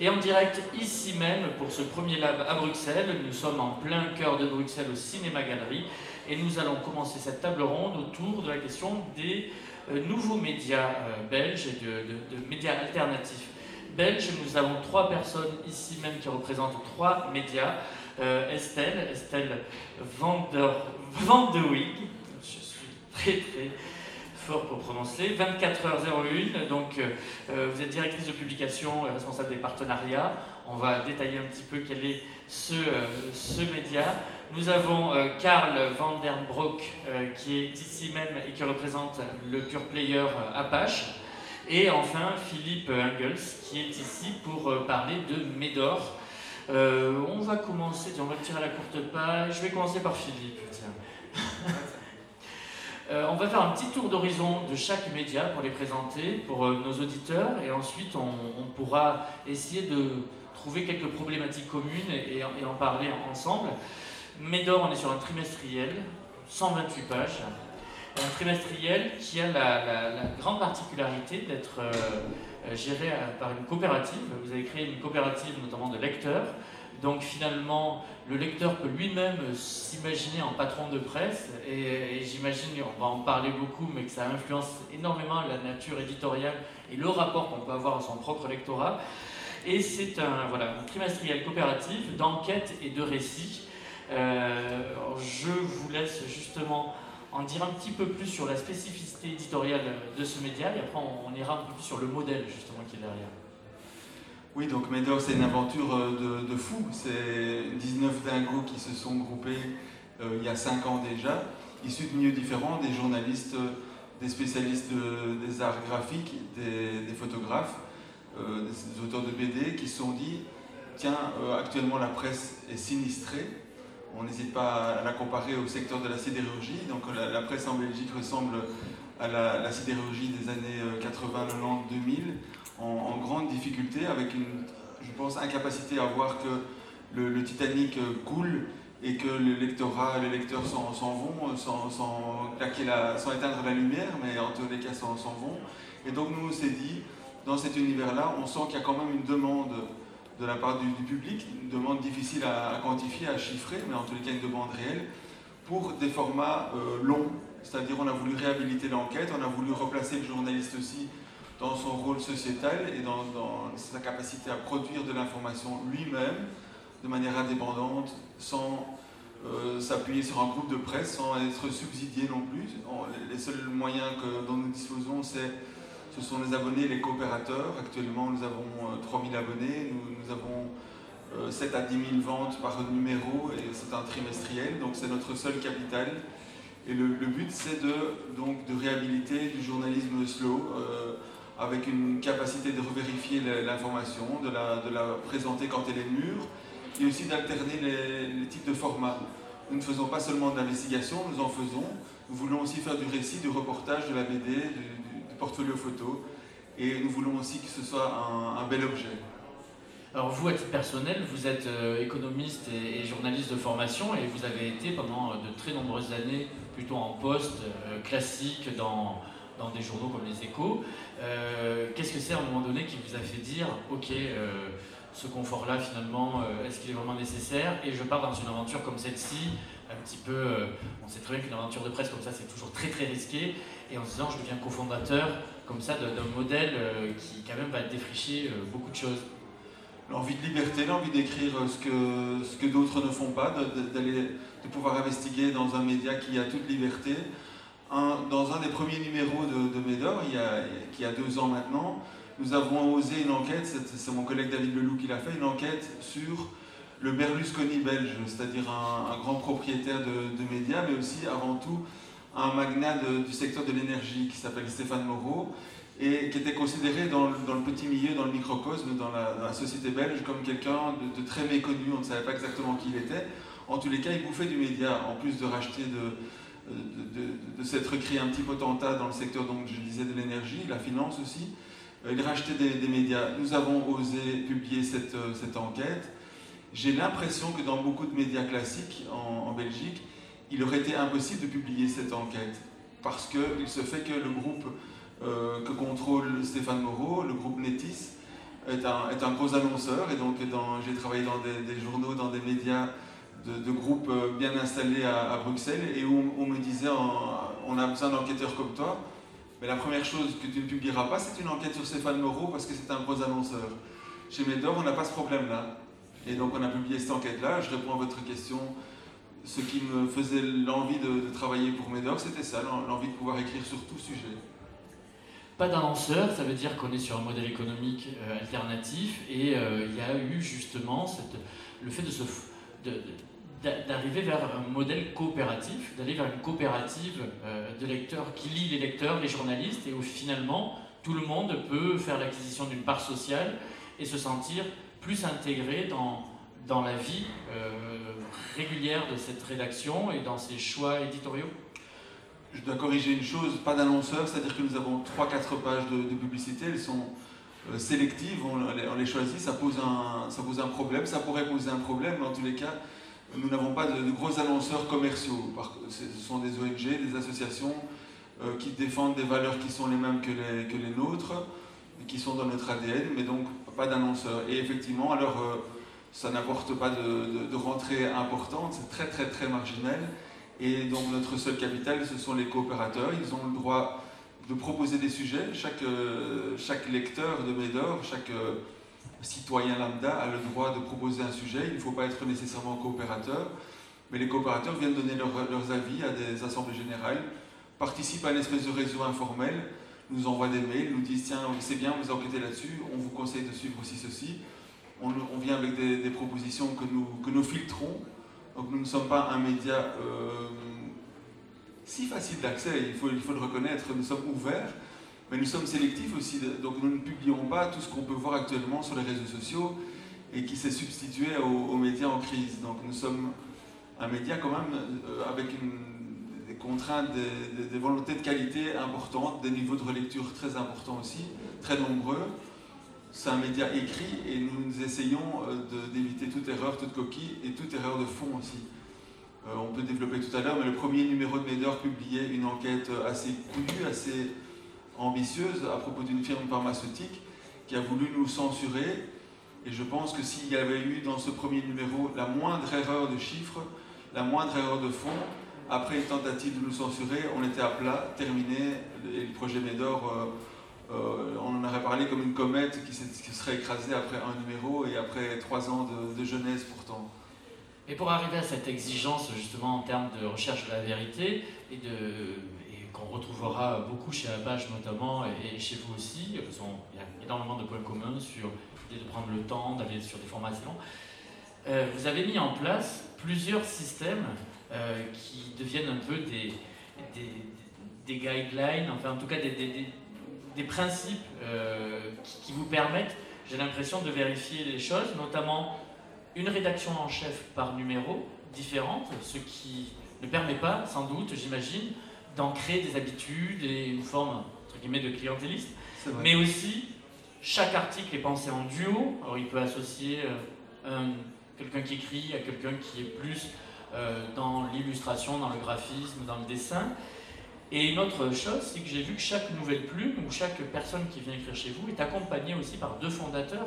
Et en direct ici même pour ce premier lab à Bruxelles, nous sommes en plein cœur de Bruxelles au Cinéma Galerie et nous allons commencer cette table ronde autour de la question des euh, nouveaux médias euh, belges et de, médias alternatifs belges. Nous avons trois personnes ici même qui représentent trois médias. Euh, Estelle, Estelle Van je suis très très pour prononcer. 24h01, donc euh, euh, vous êtes directrice de publication et responsable des partenariats. On va détailler un petit peu quel est ce, euh, ce média. Nous avons Karl van der Broek qui est ici même et qui représente le pure player Apache. Et enfin Philippe Engels qui est ici pour parler de Médor. on va commencer, on va tirer la courte page. Je vais commencer par Philippe. Euh, on va faire un petit tour d'horizon de chaque média pour les présenter pour euh, nos auditeurs et ensuite on, pourra essayer de trouver quelques problématiques communes et, en parler ensemble. Médor, on est sur un trimestriel, 128 pages. Un trimestriel qui a la, grande particularité d'être euh, géré par une coopérative. Vous avez créé une coopérative notamment de lecteurs donc finalement, le lecteur peut lui-même s'imaginer en patron de presse, et, j'imagine, on va en parler beaucoup, mais que ça influence énormément la nature éditoriale et le rapport qu'on peut avoir à son propre lectorat. Et c'est un, voilà, trimestriel coopératif d'enquête et de récits. Euh, je vous laisse justement en dire un petit peu plus sur la spécificité éditoriale de ce média, et après on, on ira un peu plus sur le modèle justement qui est derrière. Oui, donc Médoc, c'est une aventure euh, de, fou. C'est 19 dingos qui se sont groupés euh, il y a 5 ans déjà, issus de milieux différents, des journalistes, euh, des spécialistes des arts graphiques, des, photographes, des auteurs de BD, qui se sont dit, tiens, actuellement la presse est sinistrée, on n'hésite pas à la comparer au secteur de la sidérurgie. Donc la, presse en Belgique ressemble à la, la sidérurgie des années 80, 90, 2000 en, grande difficulté, avec une, je pense, incapacité à voir que le, Titanic euh, coule et que le lectorat, les lecteurs s'en vont la, sans, éteindre la lumière, mais en tous les cas s'en vont. Et donc nous on s'est dit, dans cet univers-là, on sent qu'il y a quand même une demande de la part du, public, une demande difficile à, quantifier, à chiffrer, mais en tous les cas une demande réelle, pour des formats euh, longs. C'est-à-dire on a voulu réhabiliter l'enquête, on a voulu replacer le journaliste aussi dans son rôle sociétal et dans, sa capacité à produire de l'information lui-même de manière indépendante, sans euh, s'appuyer sur un groupe de presse, sans être subsidié non plus. les seuls moyens que, dont nous disposons, ce sont les abonnés, les coopérateurs. Actuellement, nous avons 3000 euh, abonnés, nous, avons 7 euh, à 10 000 ventes par numéro et c'est un trimestriel, donc c'est notre seul capital. Et le, but, c'est de, réhabiliter du journalisme slow avec une capacité de revérifier l'information, de la, présenter quand elle est mûre, et aussi d'alterner les, types de formats. Nous ne faisons pas seulement de l'investigation, nous en faisons. Nous voulons aussi faire du récit, du reportage, de la BD, du, portfolio photo, et nous voulons aussi que ce soit un, bel objet. Alors vous, à titre personnel, vous êtes euh, économiste et, journaliste de formation et vous avez été pendant de très nombreuses années plutôt en poste euh, classique dans, dans des journaux comme les échos. Euh, qu'est-ce que c'est à un moment donné qui vous a fait dire, ok, euh, ce confort-là finalement, euh, est-ce qu'il est vraiment nécessaire? Et je pars dans une aventure comme celle-ci, un petit peu, on sait très bien qu'une aventure de presse comme ça, c'est toujours très très risqué. Et en se disant, je deviens cofondateur comme ça d'un modèle qui quand même va défricher beaucoup de choses. L'envie de liberté, l'envie d'écrire ce que, ce que d'autres ne font pas, d'aller, de pouvoir investiguer dans un média qui a toute liberté dans un des premiers numéros de, Médor, il a, deux ans maintenant, nous avons osé une enquête, c'est mon collègue David Leloup qui l'a fait, une enquête sur le Berlusconi belge, c'est-à-dire un, grand propriétaire de, médias, mais aussi avant tout un magnat du secteur de l'énergie qui s'appelle Stéphane Moreau et qui était considéré dans, le petit milieu, dans le microcosme, dans la, société belge, comme quelqu'un de, très méconnu, on ne savait pas exactement qui il était. En tous les cas, il bouffait du média, en plus de racheter de, de, s'être créé un petit potentat dans le secteur, donc je disais, de l'énergie, la finance aussi. Euh, il rachetait des, médias. Nous avons osé publier cette, euh, cette enquête. J'ai l'impression que dans beaucoup de médias classiques en, Belgique, il aurait été impossible de publier cette enquête. Parce qu'il se fait que le groupe euh, que contrôle Stéphane Moreau, le groupe Netis, est un, est un gros annonceur et donc j'ai travaillé dans des, journaux, dans des médias de, groupes bien installés à, Bruxelles et où on, me disait on a besoin d'enquêteurs comme toi. Mais la première chose que tu ne publieras pas, c'est une enquête sur Stéphane Moreau parce que c'est un gros annonceur. Chez Médor, on n'a pas ce problème-là. Et donc on a publié cette enquête-là. Je réponds à votre question. Ce qui me faisait l'envie de, travailler pour Médor, c'était ça, l'envie de pouvoir écrire sur tout sujet. Pas d'annonceur, ça veut dire qu'on est sur un modèle économique euh, alternatif et euh, il y a eu justement le fait de se, d'arriver vers un modèle coopératif, d'aller vers une coopérative euh, de lecteurs qui lit les lecteurs, les journalistes, et où finalement tout le monde peut faire l'acquisition d'une part sociale et se sentir plus intégré dans, dans la vie euh, régulière de cette rédaction et dans ses choix éditoriaux. Je dois corriger une chose, pas d'annonceur, c'est-à-dire que nous avons 3-4 pages de, publicité, elles sont euh, sélectives, on, les choisit, ça pose, un, ça pose un problème, ça pourrait poser un problème, mais en tous les cas, nous n'avons pas de, gros annonceurs commerciaux. Ce sont des ONG, des associations euh, qui défendent des valeurs qui sont les mêmes que les, nôtres, qui sont dans notre ADN, mais donc pas d'annonceurs. Et effectivement, alors euh, ça n'apporte pas de, rentrée importante, c'est très très très marginal. Et donc notre seul capital, ce sont les coopérateurs. Ils ont le droit de proposer des sujets. Chaque, euh, chaque lecteur de Médor, chaque citoyen lambda a le droit de proposer un sujet, il ne faut pas être nécessairement coopérateur, mais les coopérateurs viennent donner leurs avis à des assemblées générales, participent à une espèce de réseau informel, nous envoient des mails, nous disent tiens, c'est bien, vous enquêtez là-dessus, on vous conseille de suivre aussi ceci. On, vient avec des, propositions que nous, que nous filtrons. Donc nous ne sommes pas un média euh, si facile d'accès, il faut, il faut le reconnaître, nous sommes ouverts, mais nous sommes sélectifs aussi, donc nous ne publions pas tout ce qu'on peut voir actuellement sur les réseaux sociaux et qui s'est substitué aux, médias en crise. Donc nous sommes un média quand même euh, avec des contraintes, des, volontés de qualité importantes, des niveaux de relecture très importants aussi, très nombreux. C'est un média écrit et nous essayons euh, d'éviter toute erreur, toute coquille et toute erreur de fond aussi. Euh, on peut développer tout à l'heure, mais le premier numéro de Médor publiait une enquête assez coulue, assez ambitieuse à propos d'une firme pharmaceutique qui a voulu nous censurer. Et je pense que s'il y avait eu dans ce premier numéro la moindre erreur de chiffres, la moindre erreur de fond, après une tentative de nous censurer, on était à plat, terminé, et le projet Médor, euh, euh, on en aurait parlé comme une comète qui, serait écrasée après un numéro et après trois ans de, de jeunesse pourtant. Et pour arriver à cette exigence justement en termes de recherche de la vérité et de qu'on retrouvera beaucoup chez Apache notamment et chez vous aussi. Il y a énormément de points communs sur l'idée de prendre le temps, d'aller sur des formations. Euh, vous avez mis en place plusieurs systèmes euh, qui deviennent un peu des, des, guidelines, enfin en tout cas des, des principes euh, qui, qui, vous permettent, j'ai l'impression, de vérifier les choses, notamment une rédaction en chef par numéro différente, ce qui ne permet pas, sans doute, j'imagine, d'ancrer des habitudes et une forme, entre guillemets, de clientéliste. Mais aussi, chaque article est pensé en duo. Alors, il peut associer euh, quelqu'un qui écrit à quelqu'un qui est plus euh, dans l'illustration, dans le graphisme, dans le dessin. Et une autre chose, c'est que j'ai vu que chaque nouvelle plume ou chaque personne qui vient écrire chez vous est accompagnée aussi par deux fondateurs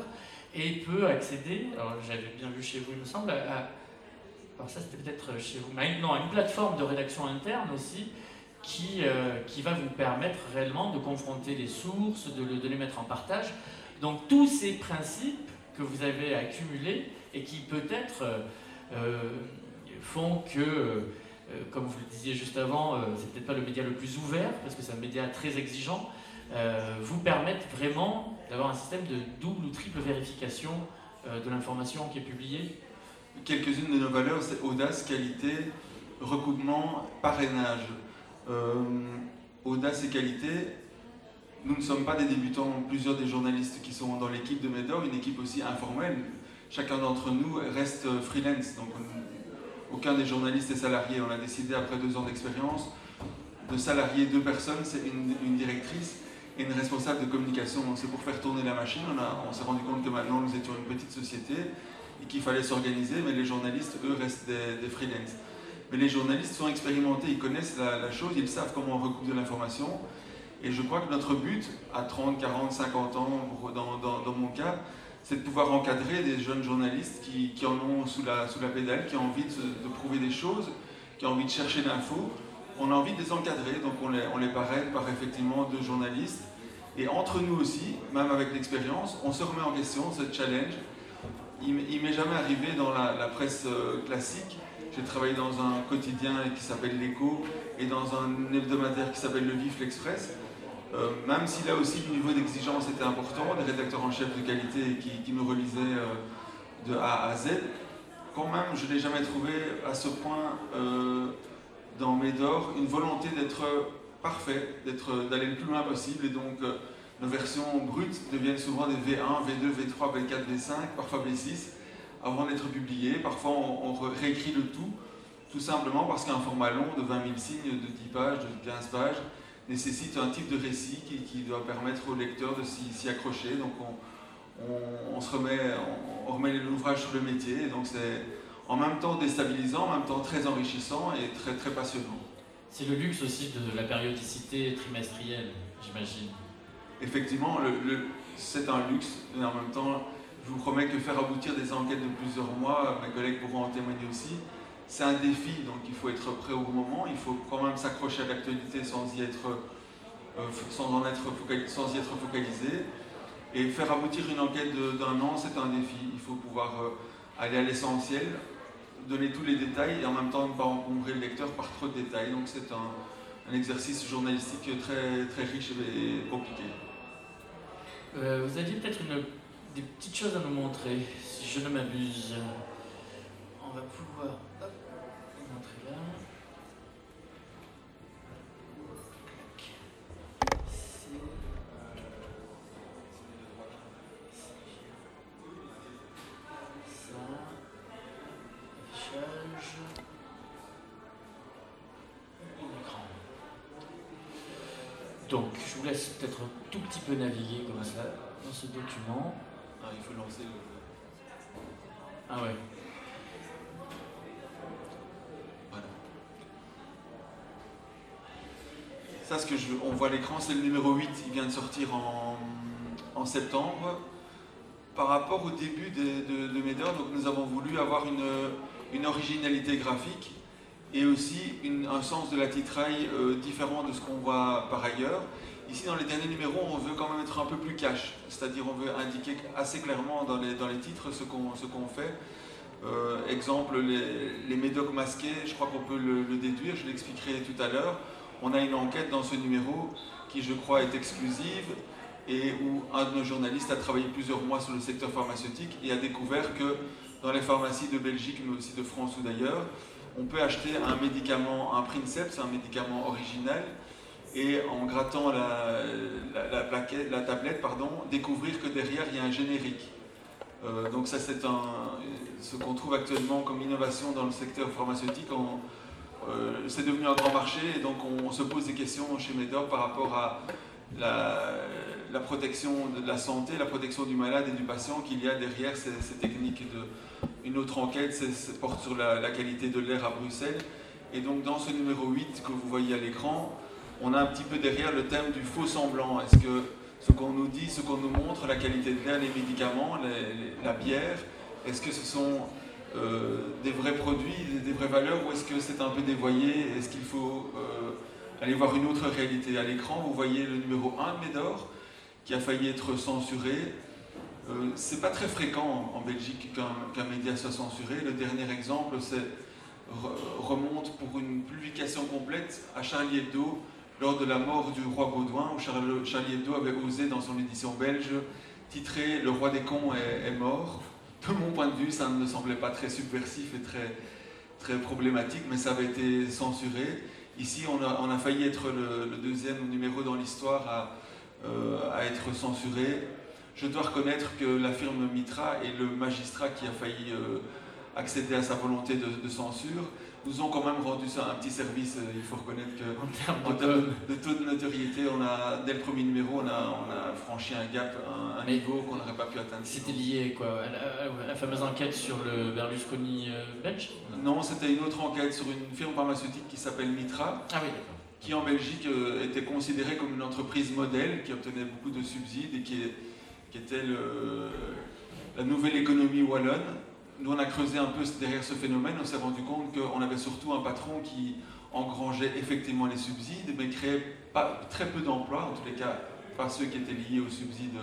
et peut accéder, alors j'avais bien vu chez vous, il me semble, à, alors ça c'était peut-être chez vous, mais non, à une plateforme de rédaction interne aussi, qui, euh, qui va vous permettre réellement de confronter les sources, de, de, les mettre en partage. Donc tous ces principes que vous avez accumulés et qui peut-être euh, euh, font que, comme vous le disiez juste avant, c'est peut-être pas le média le plus ouvert, parce que c'est un média très exigeant, vous permettent vraiment d'avoir un système de double ou triple vérification de l'information qui est publiée Quelques-unes de nos valeurs, c'est audace, qualité, recoupement, parrainage. Euh, audace et qualité, nous ne sommes pas des débutants, plusieurs des journalistes qui sont dans l'équipe de Médor, une équipe aussi informelle. Chacun d'entre nous reste freelance, donc aucun des journalistes est salarié. On a décidé, après deux ans d'expérience, de salarier deux personnes, c'est une, directrice et une responsable de communication. C'est pour faire tourner la machine. On, on s'est rendu compte que maintenant nous étions une petite société et qu'il fallait s'organiser, mais les journalistes, eux, restent des, des freelance. Mais les journalistes sont expérimentés, ils connaissent la, chose, ils savent comment on recoupe de l'information. Et je crois que notre but, à 30, 40, 50 ans, dans, mon cas, c'est de pouvoir encadrer des jeunes journalistes qui, en ont sous la, pédale, qui ont envie de, prouver des choses, qui ont envie de chercher l'info. On a envie de les encadrer, donc on les, on les parraine par effectivement deux journalistes. Et entre nous aussi, même avec l'expérience, on se remet en question, ce challenge. Il, il m'est jamais arrivé dans la, la presse euh, classique j'ai travaillé dans un quotidien qui s'appelle L'Écho et dans un hebdomadaire qui s'appelle Le Vif, l'Express. Euh, même si là aussi le niveau d'exigence était important, des rédacteurs en chef de qualité qui, me relisaient euh, de A à Z, quand même je n'ai jamais trouvé à ce point euh, dans Médor une volonté d'être parfait, d'aller le plus loin possible et donc nos versions brutes deviennent souvent des V1, V2, V3, V4, V5, parfois V6 avant d'être publié. Parfois, on, réécrit le tout, tout simplement parce qu'un format long de 20 000 signes, de 10 pages, de 15 pages, nécessite un type de récit qui, doit permettre au lecteur de s'y accrocher. Donc, on, se remet, on, remet l'ouvrage sur le métier. Et donc, c'est en même temps déstabilisant, en même temps très enrichissant et très, très passionnant. C'est le luxe aussi de la périodicité trimestrielle, j'imagine. Effectivement, le, c'est un luxe, mais en même temps, je vous promets que faire aboutir des enquêtes de plusieurs mois, mes collègues pourront en témoigner aussi, c'est un défi, donc il faut être prêt au moment, il faut quand même s'accrocher à l'actualité sans y être, euh, sans être sans y être focalisé. Et faire aboutir une enquête d'un an, c'est un défi. Il faut pouvoir euh, aller à l'essentiel, donner tous les détails et en même temps ne pas encombrer le lecteur par trop de détails. Donc c'est un, un, exercice journalistique très, très riche et compliqué. Euh, vous aviez peut-être une des petites choses à nous montrer, si je ne m'abuse. On va pouvoir hop, montrer là. L'écran. Donc, je vous laisse peut-être un tout petit peu naviguer comme ça dans ce document. Ah, il faut lancer le. Ah ouais. Voilà. Ça, ce que je, on voit l'écran, c'est le numéro 8. Il vient de sortir en, septembre. Par rapport au début de, de, nous avons voulu avoir une, une originalité graphique et aussi un sens de la titraille euh, différent de ce qu'on voit par ailleurs. Ici, dans les derniers numéros, on veut quand même être un peu plus cash, c'est-à-dire on veut indiquer assez clairement dans les, dans les titres ce qu'on qu'on fait. Euh, exemple, les, les, médocs masqués, je crois qu'on peut le, déduire, je l'expliquerai tout à l'heure. On a une enquête dans ce numéro qui, je crois, est exclusive et où un de nos journalistes a travaillé plusieurs mois sur le secteur pharmaceutique et a découvert que dans les pharmacies de Belgique, mais aussi de France ou d'ailleurs, on peut acheter un médicament, un Princeps, un médicament original, et en grattant la, tablette, pardon, découvrir que derrière il y a un générique. Euh, donc ça c'est ce qu'on trouve actuellement comme innovation dans le secteur pharmaceutique. Euh, c'est devenu un grand marché et donc on, se pose des questions chez Medor par rapport à la, protection de la santé, la protection du malade et du patient qu'il y a derrière ces, techniques. Une autre enquête porte sur la, qualité de l'air à Bruxelles. Et donc dans ce numéro 8 que vous voyez à l'écran, on a un petit peu derrière le thème du faux semblant. Est-ce que ce qu'on nous dit, ce qu'on nous montre, la qualité de l'air, les médicaments, la bière, est-ce que ce sont euh, des vrais produits, des, vraies valeurs, ou est-ce que c'est un peu dévoyé? Est-ce qu'il faut euh, aller voir une autre réalité À l'écran, vous voyez le numéro 1 de Médor, qui a failli être censuré. Euh, c'est pas très fréquent en, Belgique qu'un média soit censuré. Le dernier exemple remonte pour une publication complète à Charlie Hebdo lors de la mort du roi Baudouin, où Charlie Hebdo avait osé, dans son édition belge, titrer Le roi des cons est, mort. De mon point de vue, ça ne me semblait pas très subversif et très, problématique, mais ça avait été censuré. Ici, on a, failli être le, deuxième numéro dans l'histoire à, euh, à, être censuré. Je dois reconnaître que la firme Mitra et le magistrat qui a failli euh, accéder à sa volonté de censure nous ont quand même rendu ça un petit service. Euh, il faut reconnaître que en termes, de, taux de notoriété, on a, dès le premier numéro, on a, on a franchi un gap, un, niveau qu'on n'aurait pas pu atteindre. C'était lié quoi à la, fameuse enquête sur le Berlusconi euh, belge? Non, c'était une autre enquête sur une firme pharmaceutique qui s'appelle Mitra. Ah oui, qui en Belgique était considérée comme une entreprise modèle, qui obtenait beaucoup de subsides et qui, qui était la nouvelle économie wallonne. Nous, on a creusé un peu derrière ce phénomène, on s'est rendu compte qu'on avait surtout un patron qui engrangeait effectivement les subsides, mais créait très peu d'emplois, en tous les cas pas ceux qui étaient liés aux subsides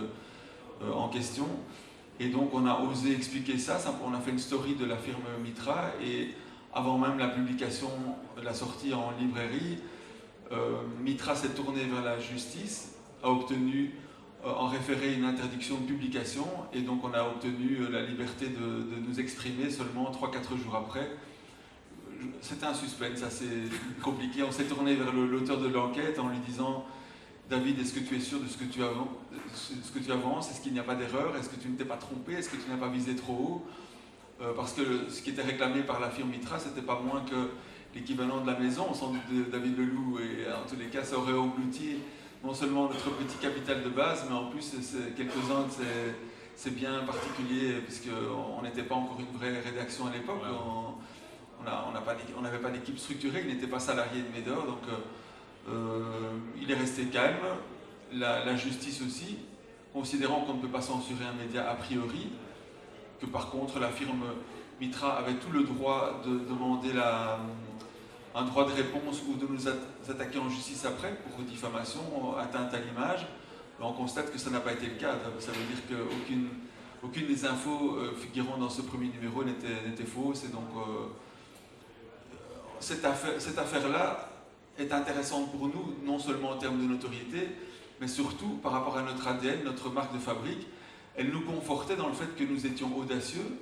en question. Et donc on a osé expliquer ça, on a fait une story de la firme Mitra. Et avant même la publication, la sortie en librairie, euh, Mitra s'est tourné vers la justice, a obtenu euh, en référé une interdiction de publication et donc on a obtenu euh, la liberté de, nous exprimer seulement 3-4 jours après. C'était un suspense assez compliqué. On s'est tourné vers l'auteur de l'enquête en lui disant David, est-ce que tu es sûr de ce que tu, avances, Est-ce qu'il n'y a pas d'erreur? Est-ce que tu ne t'es pas trompé? Est-ce que tu n'as pas visé trop haut? Euh, Parce que ce qui était réclamé par la firme Mitra, c'était pas moins que l'équivalent de la maison, sans doute de David Leloup, et en tous les cas, ça aurait englouti non seulement notre petit capital de base, mais en plus, quelques-uns de ces, biens particuliers, puisqu'on n'était pas encore une vraie rédaction à l'époque. On n'avait pas d'équipe structurée, il n'était pas salarié de Médor, donc. Euh, euh, il est resté calme, la, justice aussi, considérant qu'on ne peut pas censurer un média a priori, que par contre la firme Mitra avait tout le droit de demander un droit de réponse ou de nous attaquer en justice après pour diffamation, atteinte à l'image. On constate que ça n'a pas été le cas. Ça veut dire qu'aucune aucune des infos euh, figurant dans ce premier numéro n'était fausse. Euh, cette affaire-là est intéressante pour nous, non seulement en termes de notoriété, mais surtout par rapport à notre ADN, notre marque de fabrique. Elle nous confortait dans le fait que nous étions audacieux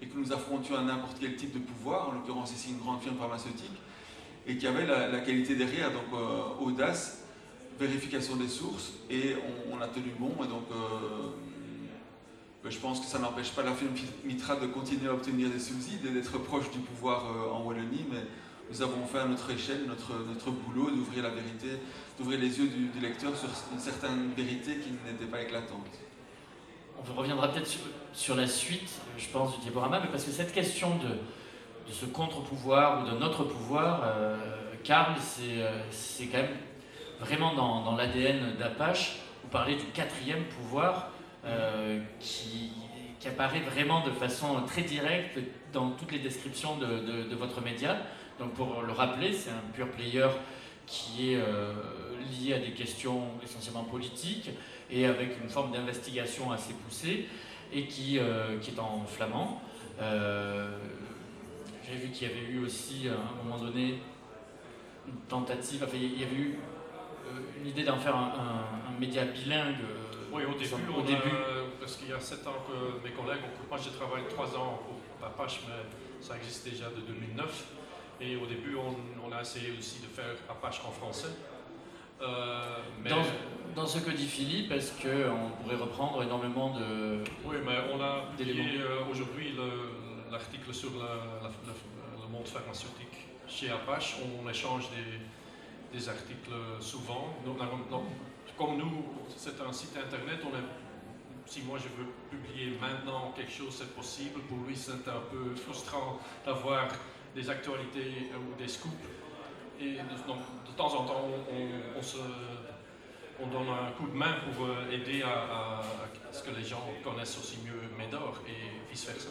et que nous affrontions à n'importe quel type de pouvoir, en l'occurrence ici une grande firme pharmaceutique, et qu'il y avait la, qualité derrière, donc euh, audace, vérification des sources, et on, a tenu bon, et donc euh, ben, je pense que ça n'empêche pas la firme Mitra de continuer à obtenir des subsides et d'être proche du pouvoir euh, en Wallonie, mais nous avons fait à notre échelle notre, notre boulot d'ouvrir la vérité, d'ouvrir les yeux du, lecteur sur une certaine vérité qui n'était pas éclatante. On reviendra peut-être sur, la suite, je pense, du diaporama, mais parce que cette question de, ce contre-pouvoir ou de notre pouvoir, euh, Karl, euh, c'est quand même vraiment dans, l'ADN d'Apache. Vous parlez du quatrième pouvoir euh, qui, apparaît vraiment de façon très directe dans toutes les descriptions de, votre média. Donc pour le rappeler, c'est un pure player qui est euh, lié à des questions essentiellement politiques et avec une forme d'investigation assez poussée et qui, euh, qui est en flamand. Euh, j'ai vu qu'il y avait eu aussi à un moment donné une tentative, enfin il y avait eu une idée d'en faire un, média bilingue. oui, au début, au début. parce qu'il y a sept ans que mes collègues, moi j'ai travaillé trois ans pour Apache, mais ça existe déjà de 2009. Et au début, on, a essayé aussi de faire Apache en français. Euh, dans, ce que dit Philippe, est-ce qu'on pourrait reprendre énormément de. Oui, mais on a publié euh, aujourd'hui l'article sur le monde pharmaceutique chez Apache. On, échange des, articles souvent. comme nous, c'est un site internet, on si moi je veux publier maintenant quelque chose, c'est possible. Pour lui, c'est un peu frustrant d'avoir des actualités ou des scoops. Et donc, temps en temps, on, donne un coup de main pour euh, aider à, ce que les gens connaissent aussi mieux Médor et vice-versa.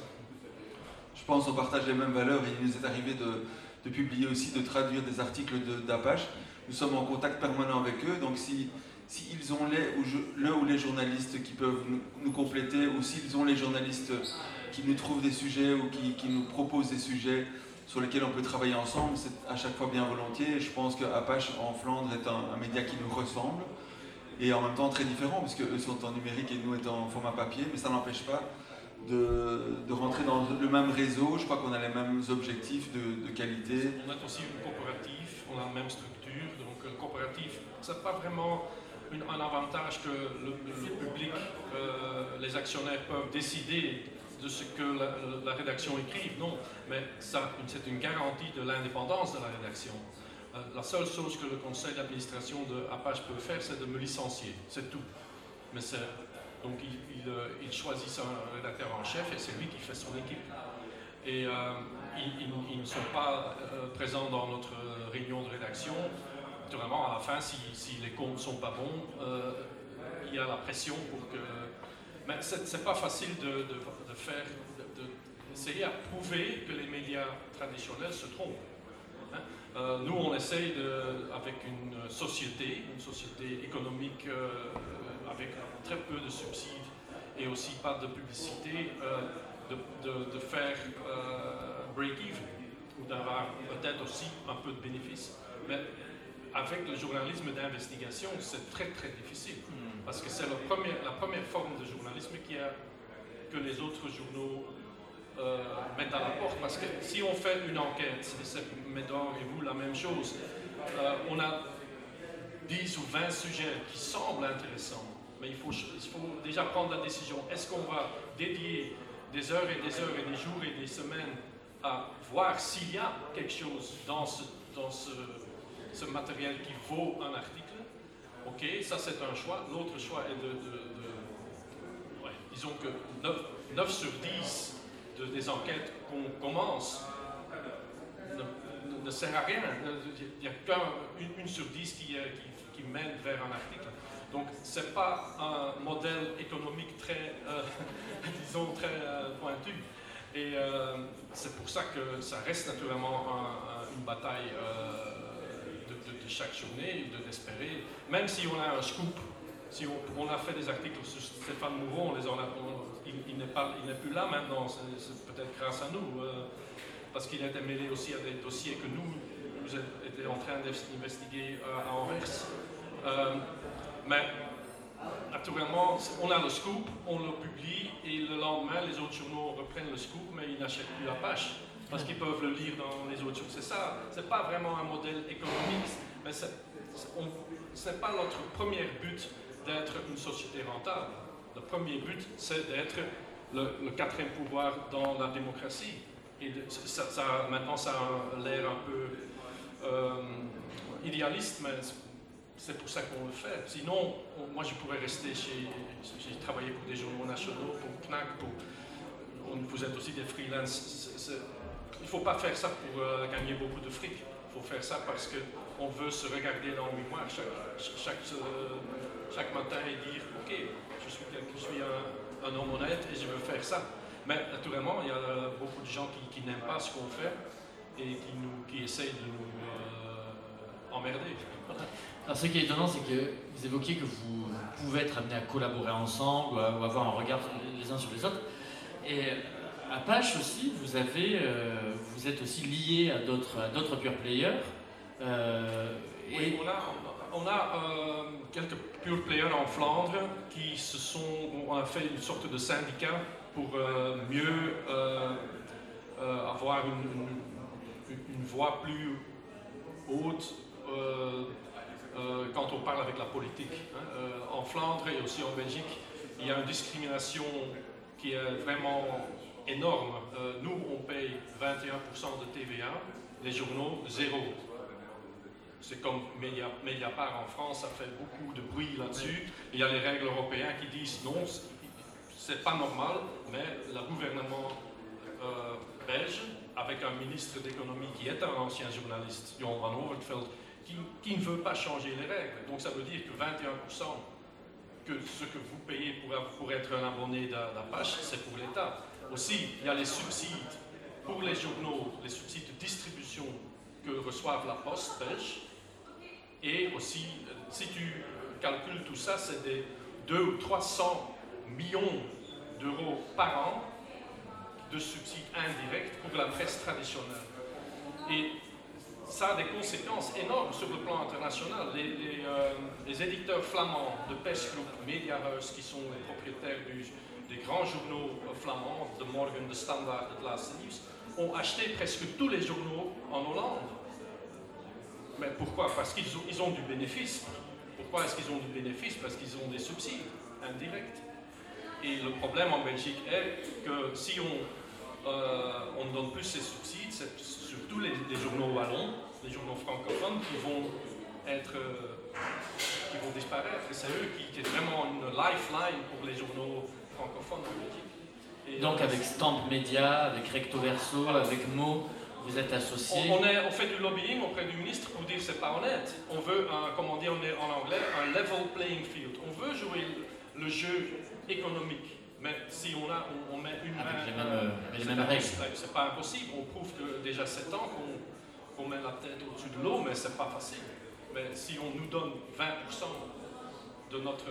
Je pense qu'on partage les mêmes valeurs et il nous est arrivé de, de publier aussi, de traduire des articles d'Apache. Nous sommes en contact permanent avec eux, donc si, ont les, ou le ou les journalistes qui peuvent nous, compléter, ou s'ils ont les journalistes qui nous trouvent des sujets ou qui nous proposent des sujets sur lesquels on peut travailler ensemble, c'est à chaque fois bien volontiers. je pense que Apache en Flandre est un, média qui nous ressemble et en même temps très différent, puisque eux sont en numérique et nous étant en format papier, mais ça n'empêche pas de, rentrer dans le même réseau. Je crois qu'on a les mêmes objectifs de, qualité. On a aussi une coopérative, on a la même structure, donc le coopératif, ça n'a pas vraiment un avantage que le, public, euh, les actionnaires peuvent décider de ce que la, rédaction écrive, non, mais c'est une garantie de l'indépendance de la rédaction. Euh, la seule chose que le conseil d'administration de Apache peut faire, c'est de me licencier, c'est tout. Mais donc il, euh, il, choisit son rédacteur en chef et c'est lui qui fait son équipe. Et euh, ils, ne sont pas présents dans notre réunion de rédaction. naturellement, à la fin, si, les comptes ne sont pas bons, il y a la pression pour que. Mais ce n'est pas facile de faire, d'essayer à prouver que les médias traditionnels se trompent. Hein. Euh, nous, on essaye, de, avec une société, une société économique euh, avec très peu de subsides et aussi pas de publicité, euh, de, faire break-even ou d'avoir peut-être aussi un peu de bénéfices. Mais avec le journalisme d'investigation, c'est très très difficile. Hmm. Parce que c'est la première, la première forme de journalisme qui a, que les autres journaux euh, mettent à la porte. Parce que si on fait une enquête, c'est Médor et vous la même chose, euh, on a 10 ou 20 sujets qui semblent intéressants, mais il faut, déjà prendre la décision. Est-ce qu'on va dédier des heures et des heures et des jours et des semaines à voir s'il y a quelque chose dans ce matériel qui vaut un article? Ok, ça c'est un choix. L'autre choix est de, disons que 9, sur 10 de, des enquêtes qu'on commence ne, sert à rien. Il n'y a qu'une une sur 10 qui, qui, mène vers un article. Donc, ce n'est pas un modèle économique très, euh, disons, très euh, pointu. Et euh, c'est pour ça que ça reste naturellement une bataille chaque journée, de d'espérer, même si on a un scoop, si on, a fait des articles sur Stéphane Mouron, les il, n'est plus là maintenant, c'est peut-être grâce à nous, euh, parce qu'il était mêlé aussi à des dossiers que nous, nous étions en train d'investiguer euh, à Anvers. Euh, mais naturellement, on a le scoop, on le publie, et le lendemain, les autres journaux reprennent le scoop, mais ils n'achètent plus la page parce qu'ils peuvent le lire dans les autres journaux. C'est ça, c'est pas vraiment un modèle économique, mais ce n'est pas notre premier but d'être une société rentable. Le premier but, c'est d'être le, quatrième pouvoir dans la démocratie. Et ça, maintenant, ça a l'air un peu euh, idéaliste, mais c'est pour ça qu'on le fait. Sinon, moi, je pourrais rester chez. J'ai travaillé pour des journaux nationaux, pour KNAC, pour. Vous êtes aussi des freelances. il ne faut pas faire ça pour euh, gagner beaucoup de fric. Il faut faire ça parce que on veut se regarder dans le miroir chaque, chaque, euh, chaque, matin et dire Ok, je suis, je suis un, homme honnête et je veux faire ça. Mais naturellement, il y a beaucoup de gens qui, n'aiment pas ce qu'on fait et qui, nous, qui essayent de nous euh, emmerder. Alors, ce qui est étonnant, c'est que vous évoquiez que vous pouvez être amené à collaborer ensemble ou, à, avoir un regard les uns sur les autres. Et à Apache aussi, vous, avez, euh, vous êtes aussi lié à d'autres pure players. Euh, oui, on a, on a euh, quelques pure players en Flandre qui se sont, on a fait une sorte de syndicat pour euh, mieux avoir une, une, voix plus haute quand on parle avec la politique. Hein. en Flandre et aussi en Belgique, il y a une discrimination qui est vraiment énorme. nous, on paye 21% de TVA, les journaux, zéro. C'est comme Mediapart en France, ça fait beaucoup de bruit là-dessus. Il y a les règles européennes qui disent non, c'est pas normal, mais le gouvernement euh, belge, avec un ministre d'économie qui est un ancien journaliste, Jon van Overtveld, qui, ne veut pas changer les règles. Donc ça veut dire que 21%, que ce que vous payez pour, pour être un abonné de la page, c'est pour l'État. Aussi, il y a les subsides pour les journaux, les subsides de distribution que reçoivent la Poste belge, et aussi, euh, si tu calcules tout ça, c'est des 2 ou 300 millions d'euros par an de subsides indirects pour la presse traditionnelle. Et ça a des conséquences énormes sur le plan international. Les, euh, éditeurs flamands de Persgroup, Mediahuis, qui sont les propriétaires des grands journaux flamands, de Morgen, de Standard, de Laatste Nieuws, ont acheté presque tous les journaux en Hollande. Mais pourquoi? Parce qu'ils ont, ils ont du bénéfice. Pourquoi est-ce qu'ils ont du bénéfice? Parce qu'ils ont des subsides indirects. Et le problème en Belgique est que si on, euh, on ne donne plus ces subsides, c'est surtout les, journaux wallons, les journaux francophones qui vont être, euh, qui vont disparaître. Et c'est eux qui, qui est vraiment une lifeline pour les journaux francophones en Belgique. Donc avec Stamp Media, avec Recto Verso, avec Mo, Vous êtes associé on, est, on, fait du lobbying auprès du ministre pour dire c'est pas honnête. On veut, un, comme on dit en, en anglais, un level playing field. On veut jouer le jeu économique. Mais si on, a, on, met une main. Avec les mêmes, euh, les mêmes règles. C'est pas impossible. On prouve que déjà 7 ans qu'on met la tête au-dessus de l'eau, mais c'est pas facile. Mais si on nous donne 20% de notre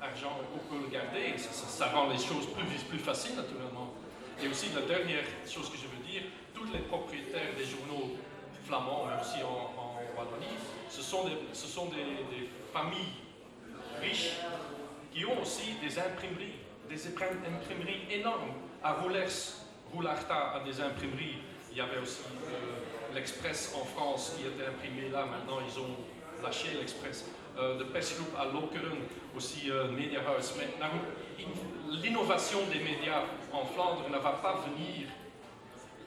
argent, on peut le garder. Ça, ça, rend les choses plus, plus faciles, naturellement. Et aussi, la dernière chose que je veux dire, tous les propriétaires des journaux flamands, mais aussi en, Wallonie, ce sont, des, ce sont des, familles riches qui ont aussi des imprimeries, des imprimeries énormes. À Roulers, Roularta a des imprimeries. Il y avait aussi euh, l'Express en France qui était imprimé là. Maintenant, ils ont lâché l'Express. Euh, de Persgroep à Lokeren, aussi euh, Mediahuis. Mais l'innovation des médias en Flandre ne va pas venir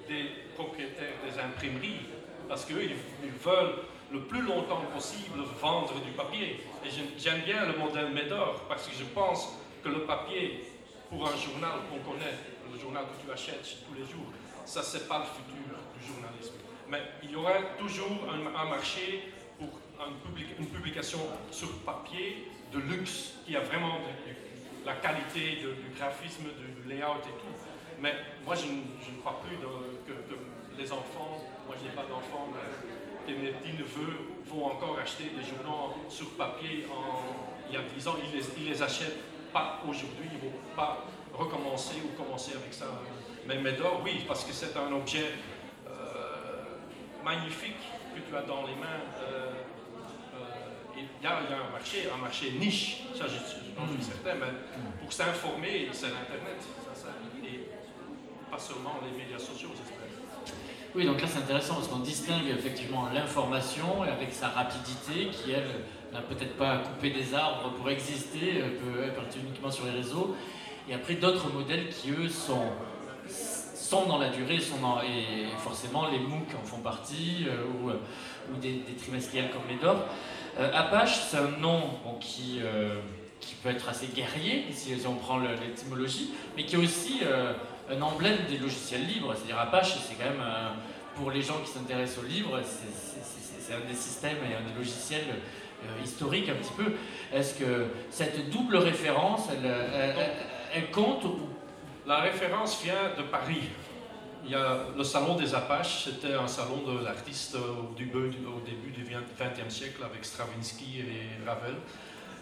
des propriétaires des imprimeries, parce qu'eux, ils veulent le plus longtemps possible vendre du papier. Et j'aime bien le modèle Médor, parce que je pense que le papier, pour un journal qu'on connaît, le journal que tu achètes tous les jours, ça, c'est pas le futur du journalisme. Mais il y aura toujours un, marché pour une publication sur papier de luxe, qui a vraiment la qualité du graphisme, du layout et tout. Mais moi, je, ne crois plus que, les enfants, moi je n'ai pas d'enfants, mais mes petits-neveux vont encore acheter des journaux sur papier il y a 10 ans. Ils les, les achètent pas aujourd'hui, ils ne vont pas recommencer ou commencer avec ça. Mais Médor, oui, parce que c'est un objet euh, magnifique que tu as dans les mains. Euh, euh, il y, a, un marché, un marché niche, ça je, j'en suis certain, mais pour s'informer, c'est l'Internet. Pas seulement les médias sociaux, j'espère. Oui, donc là c'est intéressant parce qu'on distingue effectivement l'information avec sa rapidité qui, elle, n'a peut-être pas à couper des arbres pour exister, peut être uniquement sur les réseaux. Et après d'autres modèles qui, eux, sont, sont dans la durée, sont dans, et forcément les MOOC en font partie, euh, ou, euh, des, trimestriels comme Médor. Euh, Apache, c'est un nom qui, qui peut être assez guerrier, si, on prend l'étymologie, mais qui est aussi un emblème des logiciels libres. C'est-à-dire Apache, c'est quand même, pour les gens qui s'intéressent aux livres, c'est un des systèmes et un des logiciels historiques un petit peu. Est-ce que cette double référence, elle, compte La référence vient de Paris. Il y a le salon des Apaches, c'était un salon de l'artiste au début, au début du XXe siècle avec Stravinsky et Ravel.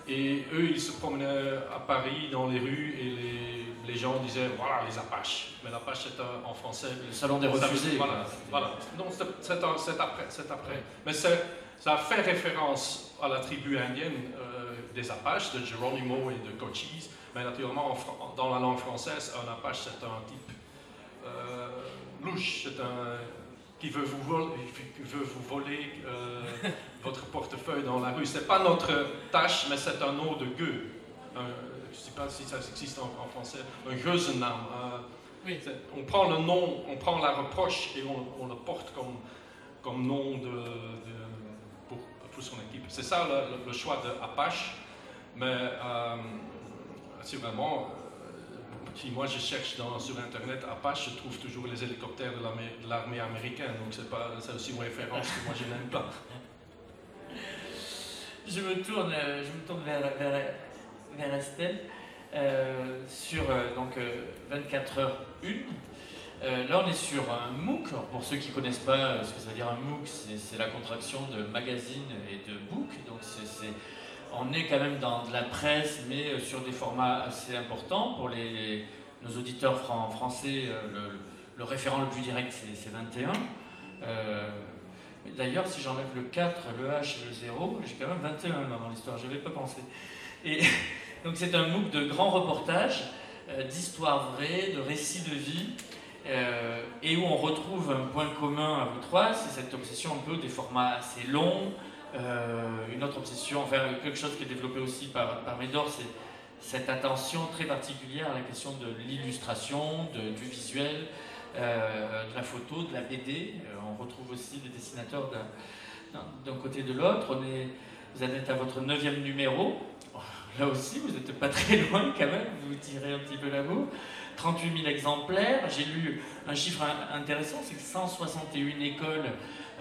Et eux, ils se promenaient à Paris dans les rues et les, les gens disaient voilà les Apaches. Mais l'Apache c'est en français. Le salon des refusés. Voilà, voilà. Donc c'est après, après. Mais ça fait référence à la tribu indienne euh, des Apaches, de Geronimo et de Cochise. Mais naturellement, dans la langue française, un Apache c'est un type euh, louche, c'est un qui veut vous voler, veut vous voler euh, votre portefeuille dans la rue. C'est pas notre tâche, mais c'est un nom de gueux. je ne sais pas si ça existe en, français. Un Geusennaam. oui. On prend le nom, on prend la reproche et on, le porte comme, comme nom de, pour, pour, son équipe. C'est ça le, choix de Apache. Mais euh, vraiment si moi je cherche sur Internet Apache, je trouve toujours les hélicoptères de l'armée américaine. Donc c'est aussi une référence que moi je n'aime pas. Je me tourne, euh, je me tourne vers, vers, Estelle euh, sur euh, donc, 24 heures 1. là, on est sur un MOOC. pour ceux qui ne connaissent pas ce que ça veut dire un MOOC, c'est la contraction de magazine et de book. Donc, c'est on est quand même dans de la presse, mais euh, sur des formats assez importants. Pour les, nos auditeurs français, euh, le, référent le plus direct, c'est 21. Euh, d'ailleurs, si j'enlève le 4, le H et le 0, j'ai quand même 21 dans l'histoire, je n'avais pas pensé. Donc c'est un MOOC de grands reportages, d'histoires vraies, de récits de vie, et où on retrouve un point commun à vous trois, c'est cette obsession un peu des formats assez longs, euh, une autre obsession, enfin quelque chose qui est développé aussi par, par Médor, c'est cette attention très particulière à la question de l'illustration, du visuel, euh, de la photo, de la BD. Euh, on retrouve aussi des dessinateurs d'un côté et de l'autre. Vous êtes à votre neuvième numéro. là aussi, vous n'êtes pas très loin quand même, vous tirez un petit peu la boue. 38 000 exemplaires. J'ai lu un chiffre intéressant, c'est que 161 écoles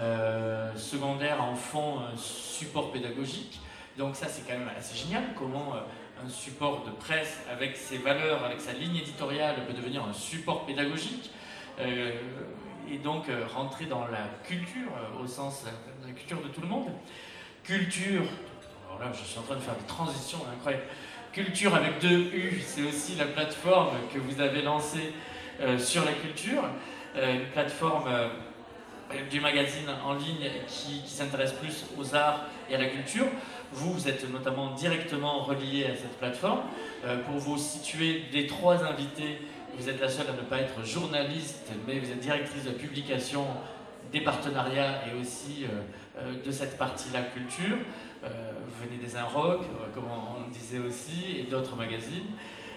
euh, secondaires en font un support pédagogique. Donc ça, c'est quand même assez génial, comment euh, un support de presse avec ses valeurs, avec sa ligne éditoriale peut devenir un support pédagogique. Euh, et donc rentrer dans la culture, au sens de la culture de tout le monde. Culture, alors là je suis en train de faire des transitions incroyables. Culture avec deux U, c'est aussi la plateforme que vous avez lancée euh, sur la culture, euh, une plateforme euh, du magazine en ligne qui, s'intéresse plus aux arts et à la culture. Vous, vous êtes notamment directement relié à cette plateforme. pour vous situer des trois invités, vous êtes la seule à ne pas être journaliste, mais vous êtes directrice de publication des partenariats et aussi de cette partie-là culture. Euh, vous venez des Inrock, euh, comme on disait aussi, et d'autres magazines.